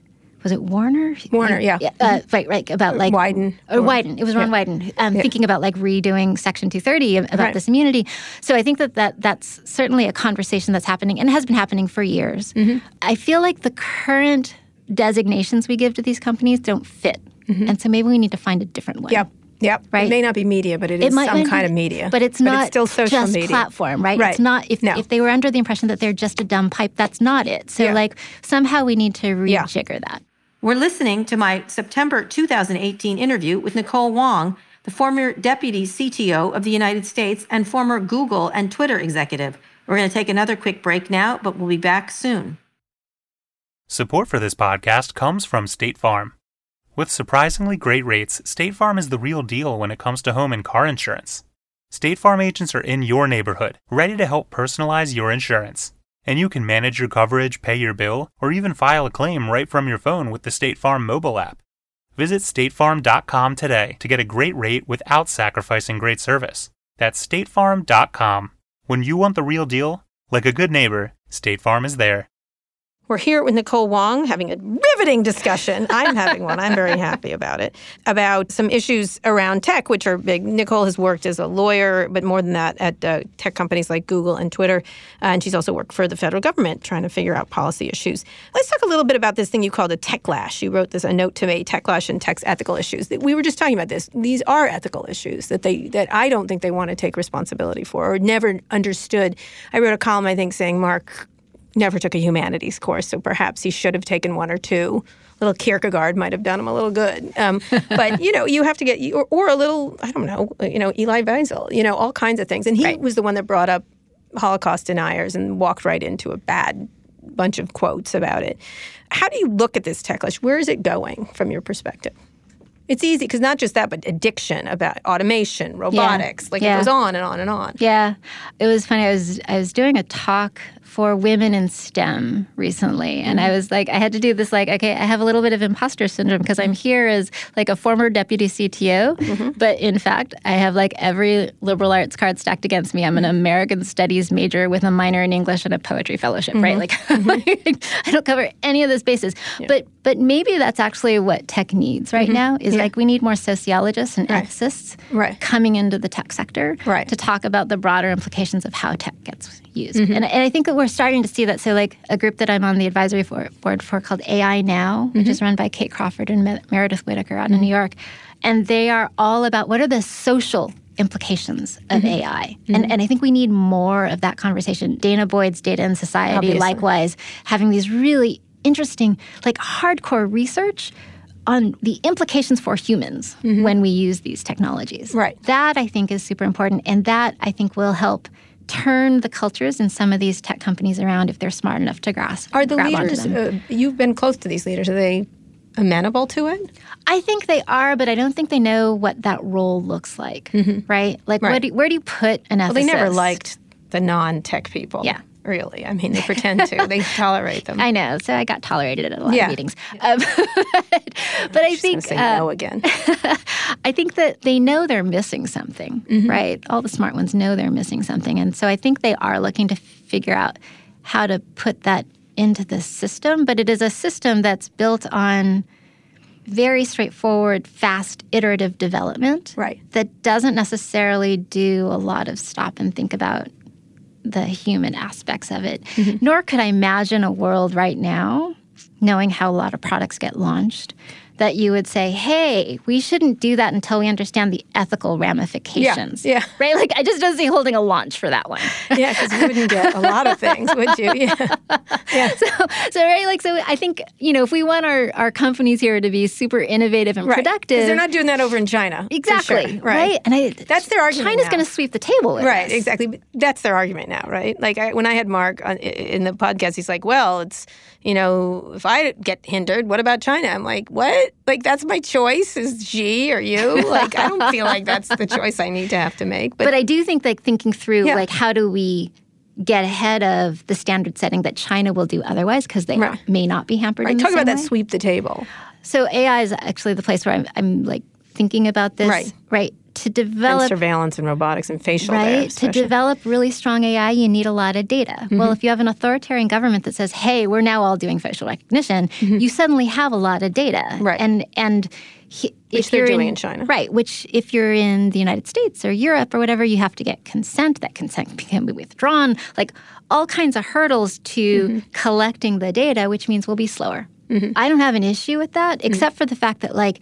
Was it Warner? Warner, yeah. uh, right, right. About like Wyden. or Wyden. It was Ron Wyden. Um, Thinking about like redoing Section 230 about Right. this immunity. So I think that, that that's certainly a conversation that's happening and has been happening for years. Mm-hmm. I feel like the current designations we give to these companies don't fit, and so maybe we need to find a different one. Mm-hmm. Yep. Yep. It Right. may not be media, but it is It might some kind be- of media. but it's not still social just media. platform, right? Right. It's not if, No. if they were under the impression that they're just a dumb pipe, that's not it. So Yeah. like somehow we need to Yeah. rejigger that. We're listening to my September 2018 interview with Nicole Wong, the former deputy CTO of the United States and former Google and Twitter executive. We're going to take another quick break now, but we'll be back soon. Support for this podcast comes from State Farm. With surprisingly great rates, State Farm is the real deal when it comes to home and car insurance. State Farm agents are in your neighborhood, ready to help personalize your insurance. And you can manage your coverage, pay your bill, or even file a claim right from your phone with the State Farm mobile app. Visit statefarm.com today to get a great rate without sacrificing great service. That's statefarm.com. When you want the real deal, like a good neighbor, State Farm is there. We're here with Nicole Wong having a riveting discussion. I'm having one. I'm very happy about it. About some issues around tech, which are big. Nicole has worked as a lawyer, but more than that, at uh, tech companies like Google and Twitter. Uh, and she's also worked for the federal government trying to figure out policy issues. Let's talk a little bit about this thing you called a techlash. You wrote this a note to me, techlash and tech's ethical issues. We were just talking about this. These are ethical issues that they that I don't think they want to take responsibility for or never understood. I wrote a column, I think, saying Mark never took a humanities course, so perhaps he should have taken one or two. Little Kierkegaard might have done him a little good, um, but you know, you have to get or, or a little, I don't know, you know, Elie Wiesel, you know, all kinds of things. And he was the one that brought up Holocaust deniers and walked right into a bad bunch of quotes about it. How do you look at this techlash? Where is it going from your perspective? It's easy because not just that, but addiction about automation, robotics, like it goes on and on and on. Yeah, it was funny. I was I was doing a talk for women in STEM recently, and I mm. was like, I had to do this like, okay, I have a little bit of imposter syndrome because I'm here as like a former deputy CTO, mm-hmm. but in fact, I have like every liberal arts card stacked against me. I'm an mm-hmm. American Studies major with a minor in English and a poetry fellowship, right? Mm-hmm. Like, I don't cover any of those bases, but but maybe that's actually what tech needs right now is like we need more sociologists and ethicists Right. coming into the tech sector Right. to talk about the broader implications of how tech gets used. Mm-hmm. And, and I think that we're starting to see that. So, like a group that I'm on the advisory for, board for called AI Now, which is mm-hmm. run by Kate Crawford and Me- Meredith Whittaker out in mm-hmm. New York. And they are all about what are the social implications of AI. And, and I think we need more of that conversation. Dana Boyd's Data and Society, Obviously. likewise, having these really interesting, like hardcore research on the implications for humans when we use these technologies. Right. That I think is super important. And that I think will help turn the cultures in some of these tech companies around if they're smart enough to grasp. Are the leaders, uh, you've been close to these leaders, are they amenable to it? I think they are, but I don't think they know what that role looks like. Right? Like, Where, Right. do, where do you put an Well, they never liked the non tech people. Yeah. Really. I mean, they pretend to, they tolerate them. I know, so I got tolerated at a lot Yeah. of meetings. Um, but, but I think say uh, no again. I think that they know they're missing something, Mm-hmm. right? All the smart ones know they're missing something. And so I think they are looking to figure out how to put that into the system. But it is a system that's built on very straightforward, fast, iterative development Right. that doesn't necessarily do a lot of stop and think about the human aspects of it. Mm-hmm. Nor could I imagine a world right now, knowing how a lot of products get launched, that you would say, hey, we shouldn't do that until we understand the ethical ramifications. yeah. yeah. Right? Like, I just don't see holding a launch for that one. yeah, because you wouldn't get a lot of things, would you? Yeah. Yeah. so, so, right? Like, so I think, you know, if we want our, our companies here to be super innovative and Right. productive. they're not doing that over in China. Exactly. sure. Right. And I, That's their argument China's going to sweep the table with Right, us. exactly. That's their argument now, right? Like I, when I had Mark on, in the podcast, he's like, "Well, it's you know, if I get hindered, what about China?" I'm like, "What? Like that's my choice? Is Xi or you? Like I don't feel like that's the choice I need to have to make." But, but I do think like thinking through Yeah. like how do we get ahead of the standard setting that China will do otherwise because they Right. may not be hampered. Right. Talk about same that sweep the table. So AI is actually the place where I'm, I'm like thinking about this. Right. Right. To And develop surveillance and robotics and facial right to develop really strong ai you need a lot of data Mm-hmm. well if you have an authoritarian government that says hey we're now all doing facial recognition you suddenly have a lot of data Mm-hmm. Right. and and he, Which if they're you're doing in China. right which if you're in the united states or europe or whatever you have to get consent that consent can be withdrawn like all kinds of hurdles to Mm-hmm. collecting the data which means we'll be slower i don't have an issue with that Mm-hmm. except for the fact that like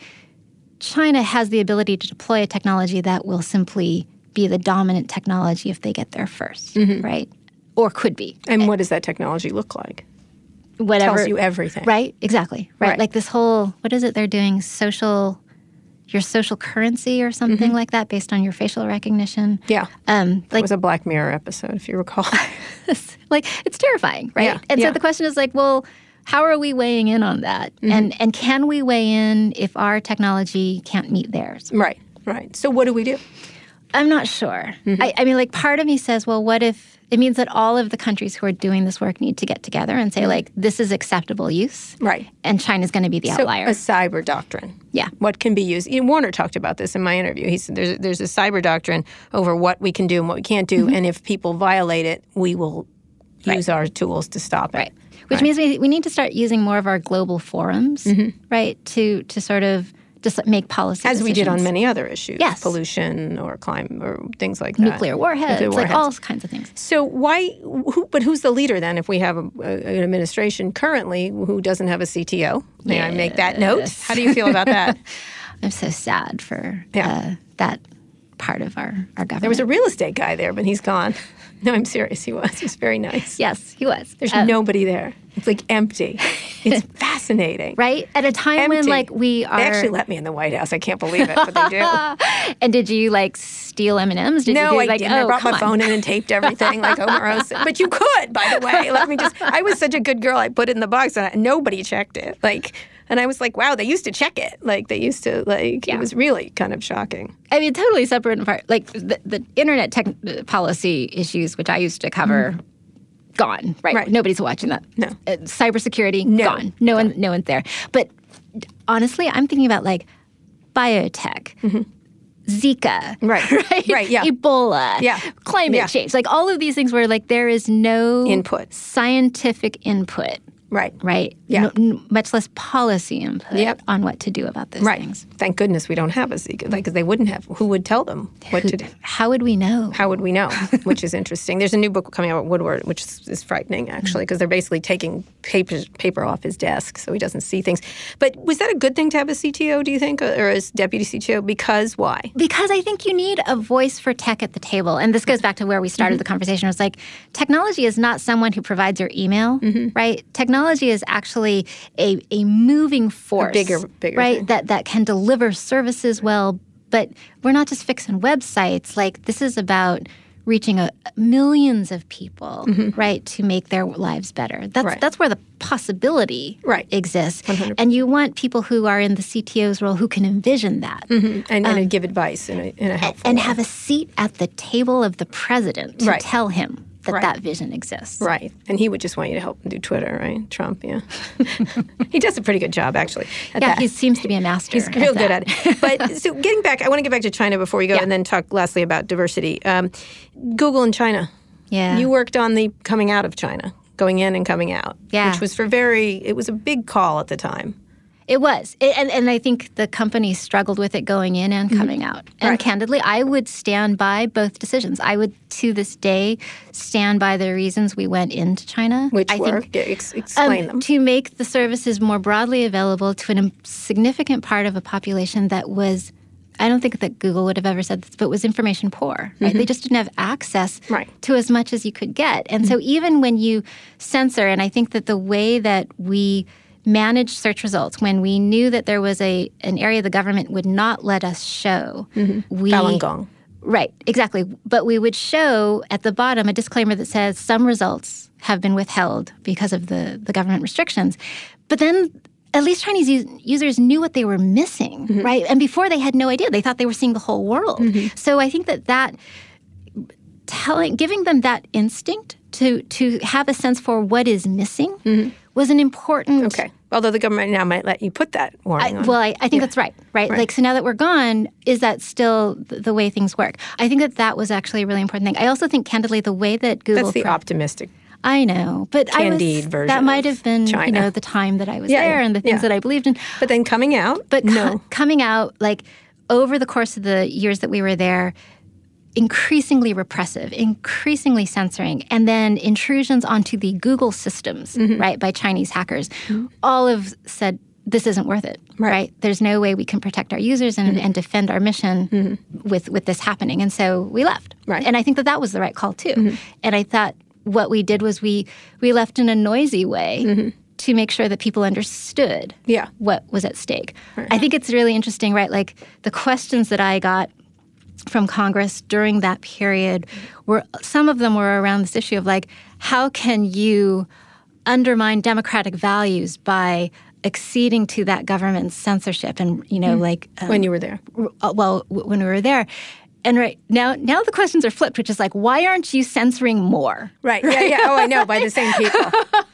China has the ability to deploy a technology that will simply be the dominant technology if they get there 1st Mm-hmm. right? Or could be. and what does that technology look like? Whatever. Tells you everything. Right? Exactly. Right. Right. Like this whole, what is it they're doing? Social, your social currency or something like that based on your facial recognition. Mm-hmm. Yeah. Um, It was a Black Mirror episode, if you recall. like it's terrifying, right? Yeah, And yeah. so the question is like, well, how are we weighing in on that? Mm-hmm. And and can we weigh in if our technology can't meet theirs? right. Right. So what do we do? I'm not sure. Mm-hmm. I, I mean, like, part of me says, well, what if it means that all of the countries who are doing this work need to get together and say, like, this is acceptable use, Mm-hmm. Right. and China's going to be the So outlier. a cyber doctrine. Yeah. What can be used? Ian Warner talked about this in my interview. He said there's there's a cyber doctrine over what we can do and what we can't do, and if people violate it, we will use our tools to stop it. right. Which means we, we need to start using more of our global forums, Mm-hmm. right, to to sort of just make policy As we did on many other issues, Yes. pollution or climate or things like that. nuclear warheads, Nuclear like all kinds of things. So why? Who, but who's the leader then? If we have a, a- an administration currently who doesn't have a CTO, may I make that note? How do you feel about that? I'm so sad for Yeah. uh, that part of our, our government. There was a real estate guy there, but he's gone. No, I'm serious. He was. He was very nice. yes, he was. There's Uh, nobody there. It's like empty. It's fascinating. right at a time when like we are They actually let me in the White House. I can't believe it, but they do. And did you like steal M and M's? Did you no, do, I like, didn't. Oh, I brought my on. phone in and taped everything like Omarosa. But you could, by the way. Let me just. I was such a good girl. I put it in the box and I, nobody checked it. Like, and I was like, wow, they used to check it. Like they used to. Like Yeah. it was really kind of shocking. I mean, totally separate and apart. Like the, the internet tech uh, policy issues, which I used to cover, gone. Right? Right. Nobody's watching that. No. Uh, cybersecurity, No. gone. No one, no one's there. But honestly, I'm thinking about like biotech. Zika, Mm-hmm. Right. right, Right, yeah. Ebola, Yeah. climate Yeah. change, like all of these things where like there is no Input. scientific input, Right. right? Yeah. No- n- much less policy input Yep. on what to do about those Right. things. Thank goodness we don't have a Zika. Like, 'cause they wouldn't have. Who would tell them what to do? How would we know? How would we know? Which is interesting. There's a new book coming out with Woodward, which is, is frightening actually, mm-hmm. because they're basically taking paper paper off his desk so he doesn't see things. But was that a good thing to have a CTO? Do you think, or as deputy CTO? Because why? Because I think you need a voice for tech at the table. And this goes back to where we started mm-hmm. the conversation. It was like technology is not someone who provides your email, mm-hmm. right? Technology is actually a, a moving force. bigger- bigger right? thing. That that can deliver services well. But we're not just fixing websites. Like this is about reaching a, millions of people, mm-hmm. right, to make their lives better. That's Right. that's where the possibility Right. exists. And you want people who are in the CTO's role who can envision that mm-hmm. And, and um, give advice in a, in a helpful and have a seat at the table of the president to Right. tell him that Right. that vision exists. Right. And he would just want you to help him do Twitter, right? Trump, yeah. he does a pretty good job, actually. Yeah, that. he seems to be a master. He's real good at it. But so getting back, I want to get back to China before we go Yeah. and then talk lastly about diversity. Um, Google in China. Yeah. You worked on the coming out of China, going in and coming out. Yeah. Which was for very, it was a big call at the time. It was. It, and, and I think the company struggled with it going in and coming out. And Mm-hmm. Right. candidly, I would stand by both decisions. I would, to this day, stand by the reasons we went into China. Which I were, think, ex- explain um, them. To make the services more broadly available to a significant part of a population that was, I don't think that Google would have ever said this, but was information poor. Right? They just didn't have access Mm-hmm. Right. Mm-hmm. to as much as you could get. And so even when you censor, and I think that the way that we managed search results when we knew that there was a an area the government would not let us show mm-hmm. we Falun Gong. Right, exactly. But we would show at the bottom a disclaimer that says some results have been withheld because of the, the government restrictions. But then at least Chinese us- users knew what they were missing, mm-hmm. right? And before they had no idea. They thought they were seeing the whole world. Mm-hmm. So I think that that telling giving them that instinct to to have a sense for what is missing was an important. Okay. Although the government now might let you put that I, warning on. well, I, I think that's right, right, Right. Like, so now that we're gone, is that still the, the way things work? I think that that was actually a really important thing. I also think, candidly, the way that Google. That's the fra- optimistic. I know, but I was, version that might have been, you know, the time that I was Yeah, there yeah, and the things yeah. that I believed in. But then coming out, But co- no. coming out, like over the course of the years that we were there, increasingly repressive, increasingly censoring, and then intrusions onto the Google systems, Mm-hmm. right, by Chinese hackers, all have said this isn't worth it, right? There's no way we can protect our users and, and defend our mission with with this happening, and so we left. Mm-hmm. Right. Mm-hmm. And I think that that was the right call too. And I thought what we did was we we left in a noisy way. To make sure that people understood Mm-hmm. Yeah. what was at stake. Right. I think it's really interesting, right? Like the questions that I got from Congress during that period were some of them were around this issue of like, how can you undermine democratic values by acceding to that government's censorship and you know like um, when you were there. uh, well w- when we were there and right now now the questions are flipped which is like why aren't you censoring more Right. Yeah, yeah. Oh, I know. By the same people.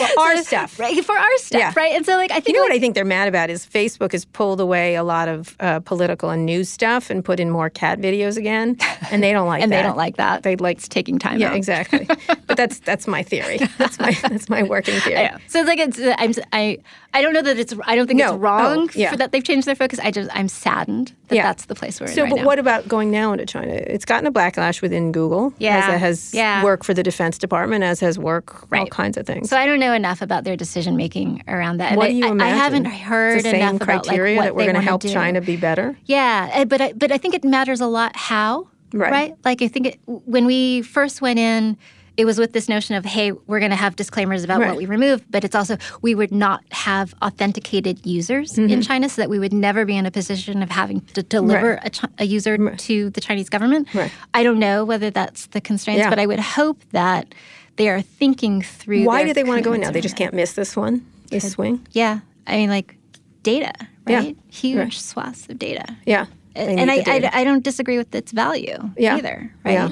well, our stuff. right for our stuff Yeah. right and so like i think You know like, what I think they're mad about is Facebook has pulled away a lot of uh, political and news stuff and put in more cat videos again, and they don't like and that. they don't like that They'd like it's taking time Yeah, out. exactly. but that's that's my theory. That's my that's my working theory. So it's like it's uh, I'm I I don't know that it's I don't think No. it's wrong Oh, yeah. for that they've changed their focus. I just I'm saddened that Yeah. that's the place we're So, in right but now. what about going now into China? It's gotten a backlash within Google. Yeah, As it has yeah. work for the Defense Department, as has work all kinds of things. so I don't know enough about their decision making around that. And what I, do you I- imagine? I haven't heard the same enough criteria about like, what that we're going to help do. China be better. Yeah, uh, but I, but I think it matters a lot how. Right. Like I think it, when we first went in. It was with this notion of, hey, we're going to have disclaimers about Right. what we remove, but it's also we would not have authenticated users Mm-hmm. in China, so that we would never be in a position of having to deliver Right. a, Chi- a user to the Chinese government. Right. I don't know whether that's the constraints, Yeah. but I would hope that they are thinking through. Why do they want to go in now? They just can't miss this one, this swing. Yeah, I mean, like data, Yeah. right? Huge Right. swaths of data. Yeah. They and I, I. I don't disagree with its value Yeah. either, right? Yeah.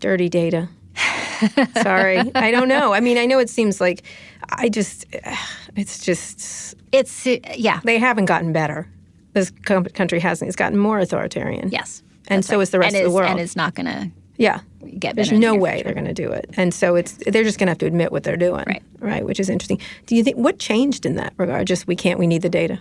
Dirty data. Sorry, I don't know. I mean, I know it seems like I just, it's just It's uh, yeah, they haven't gotten better. This country hasn't. It's gotten more authoritarian. yes, and so right. is the rest and of the world. and it's not going to yeah, get there's the no near way future. they're going to do it, and so it's they're just going to have to admit what they're doing, Right. Right, which is interesting. Do you think what changed in that regard? Just we can't. We need the data.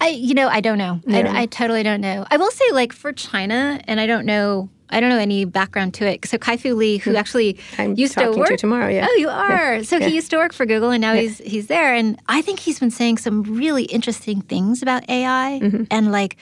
I, you know, I don't know. I, I totally don't know. I will say, like for China, and I don't know, I don't know any background to it. So Kai-Fu Lee, who actually Hmm. I'm used to to work you tomorrow, yeah. Oh, you are. So yeah. he used to work for Google, and now he's he's there. And I think he's been saying some really interesting things about AI Mm-hmm. and like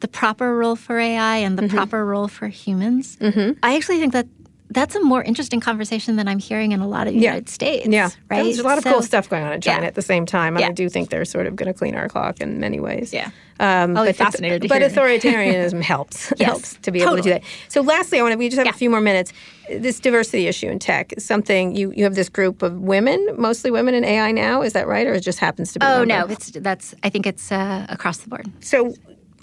the proper role for AI and the Mm-hmm. proper role for humans. I actually think that. That's a more interesting conversation than I'm hearing in a lot of the Yeah. United States. Yeah, right. There's a lot of So- cool stuff going on in China yeah. at the same time, and Yeah. I do think they're sort of going to clean our clock in many ways. Yeah. Um, I'll but fascinated to but authoritarianism helps. Yes, helps to be able to do that. So, lastly, I want to. We just have a few more minutes. This diversity issue in tech is something you you have this group of women, mostly women in AI now. Is that right, or it just happens to be? Oh no, it's that's. I think it's uh, across the board. So.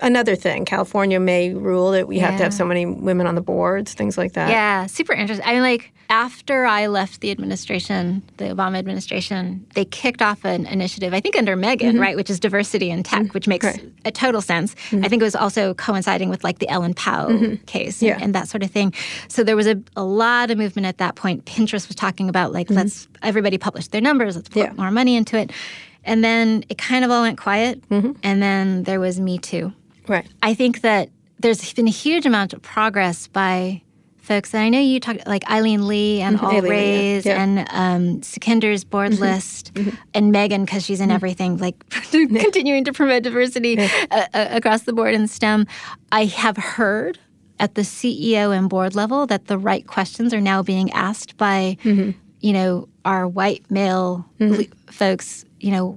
Another thing, California may rule that we have to have so many women on the boards, things like that. Yeah, super interesting. I mean, like after I left the administration, the Obama administration, they kicked off an initiative, I think under Megan, mm-hmm. right, which is diversity in tech, mm-hmm. which makes Right. a total sense. Mm-hmm. I think it was also coinciding with like the Ellen Pao case and, Yeah. and that sort of thing. So there was a, a lot of movement at that point. Pinterest was talking about like, let's everybody publish their numbers, let's put Yeah. more money into it. And then it kind of all went quiet. And then there was Me Too. Right. I think that there's been a huge amount of progress by folks. And I know you talked like Aileen Lee and All Aileen Lee, yeah. Rays Yeah. and um, Sukhinder's board list and Megan because she's in everything, like continuing to promote diversity uh, uh, across the board in STEM. I have heard at the CEO and board level that the right questions are now being asked by, you know, our white male le- folks. You know,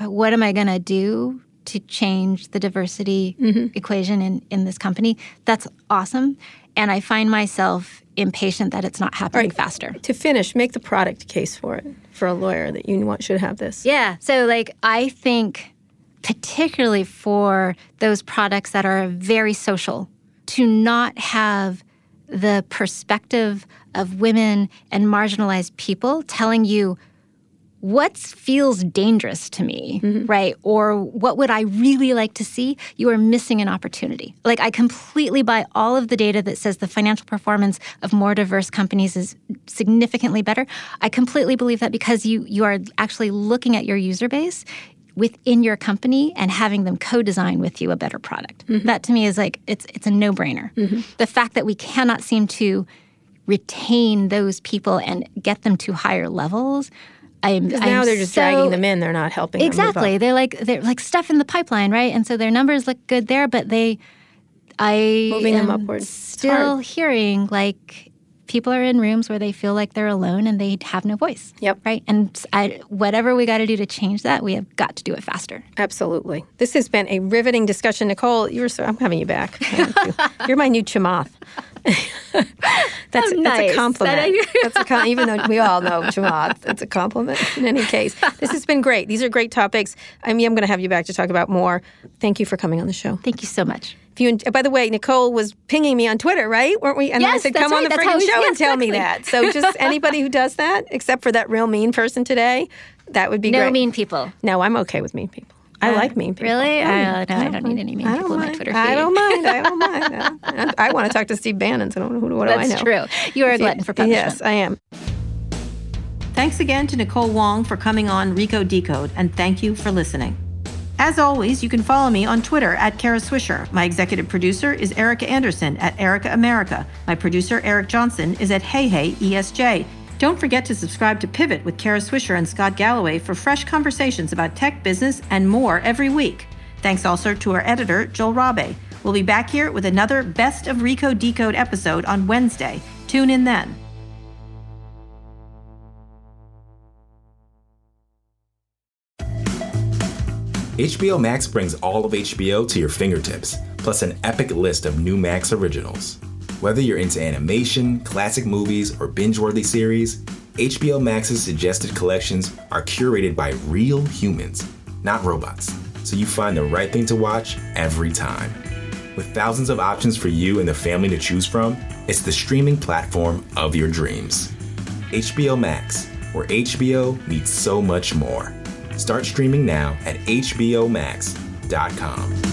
what am I going to do to change the diversity mm-hmm. equation in, in this company? That's awesome. And I find myself impatient that it's not happening Right. faster. To finish, make the product case for it for a lawyer that you want should have this. Yeah. So, like, I think, particularly for those products that are very social, to not have the perspective of women and marginalized people telling you what feels dangerous to me, mm-hmm. right? Or what would I really like to see? You are missing an opportunity. Like, I completely buy all of the data that says the financial performance of more diverse companies is significantly better. I completely believe that because you, you are actually looking at your user base within your company and having them co-design with you a better product. Mm-hmm. That to me is like it's it's a no-brainer. Mm-hmm. The fact that we cannot seem to retain those people and get them to higher levels I'm, now I'm they're just so, dragging them in. They're not helping. Exactly. They're like they're like stuff in the pipeline, right? And so their numbers look good there, but they, I moving them upwards. Still hearing like people are in rooms where they feel like they're alone and they have no voice. Yep. Right. And I, whatever we got to do to change that, we have got to do it faster. Absolutely. This has been a riveting discussion, Nicole. You're so I'm having you back. You're my new chamath. that's, oh, nice. that's a compliment. that's a com- even though we all know chamath, it's a compliment. In any case, this has been great. These are great topics. I mean, I'm going to have you back to talk about more. Thank you for coming on the show. Thank you so much. You, by the way, Nicole was pinging me on Twitter, right? Weren't we? And yes, I said, "Come right. on the freaking show and tell me that." So just anybody who does that, except for that real mean person today, that would be great. no great. mean people. No, I'm okay with mean people. I like mean people. Really? Uh, no, I don't, I don't need any mean people on my Twitter feed. I don't mind. I don't mind. I, I want to talk to Steve Bannon. So I don't know who, what do That's I know? That's true. You are a glutton for punishment. Yes, I am. Thanks again to Nicole Wong for coming on Recode Decode, and thank you for listening. As always, you can follow me on Twitter at Kara Swisher. My executive producer is Erica Anderson at Erica America. My producer, Eric Johnson, is at Hey Hey ESJ. Don't forget to subscribe to Pivot with Kara Swisher and Scott Galloway for fresh conversations about tech, business, and more every week. Thanks also to our editor, Joel Rabe. We'll be back here with another Best of Recode Decode episode on Wednesday. Tune in then. HBO Max brings all of HBO to your fingertips, plus an epic list of new Max originals. Whether you're into animation, classic movies, or binge worthy series, HBO Max's suggested collections are curated by real humans, not robots, so you find the right thing to watch every time. With thousands of options for you and the family to choose from, it's the streaming platform of your dreams. HBO Max, where HBO meets so much more. Start streaming now at HBO HBOMax.com.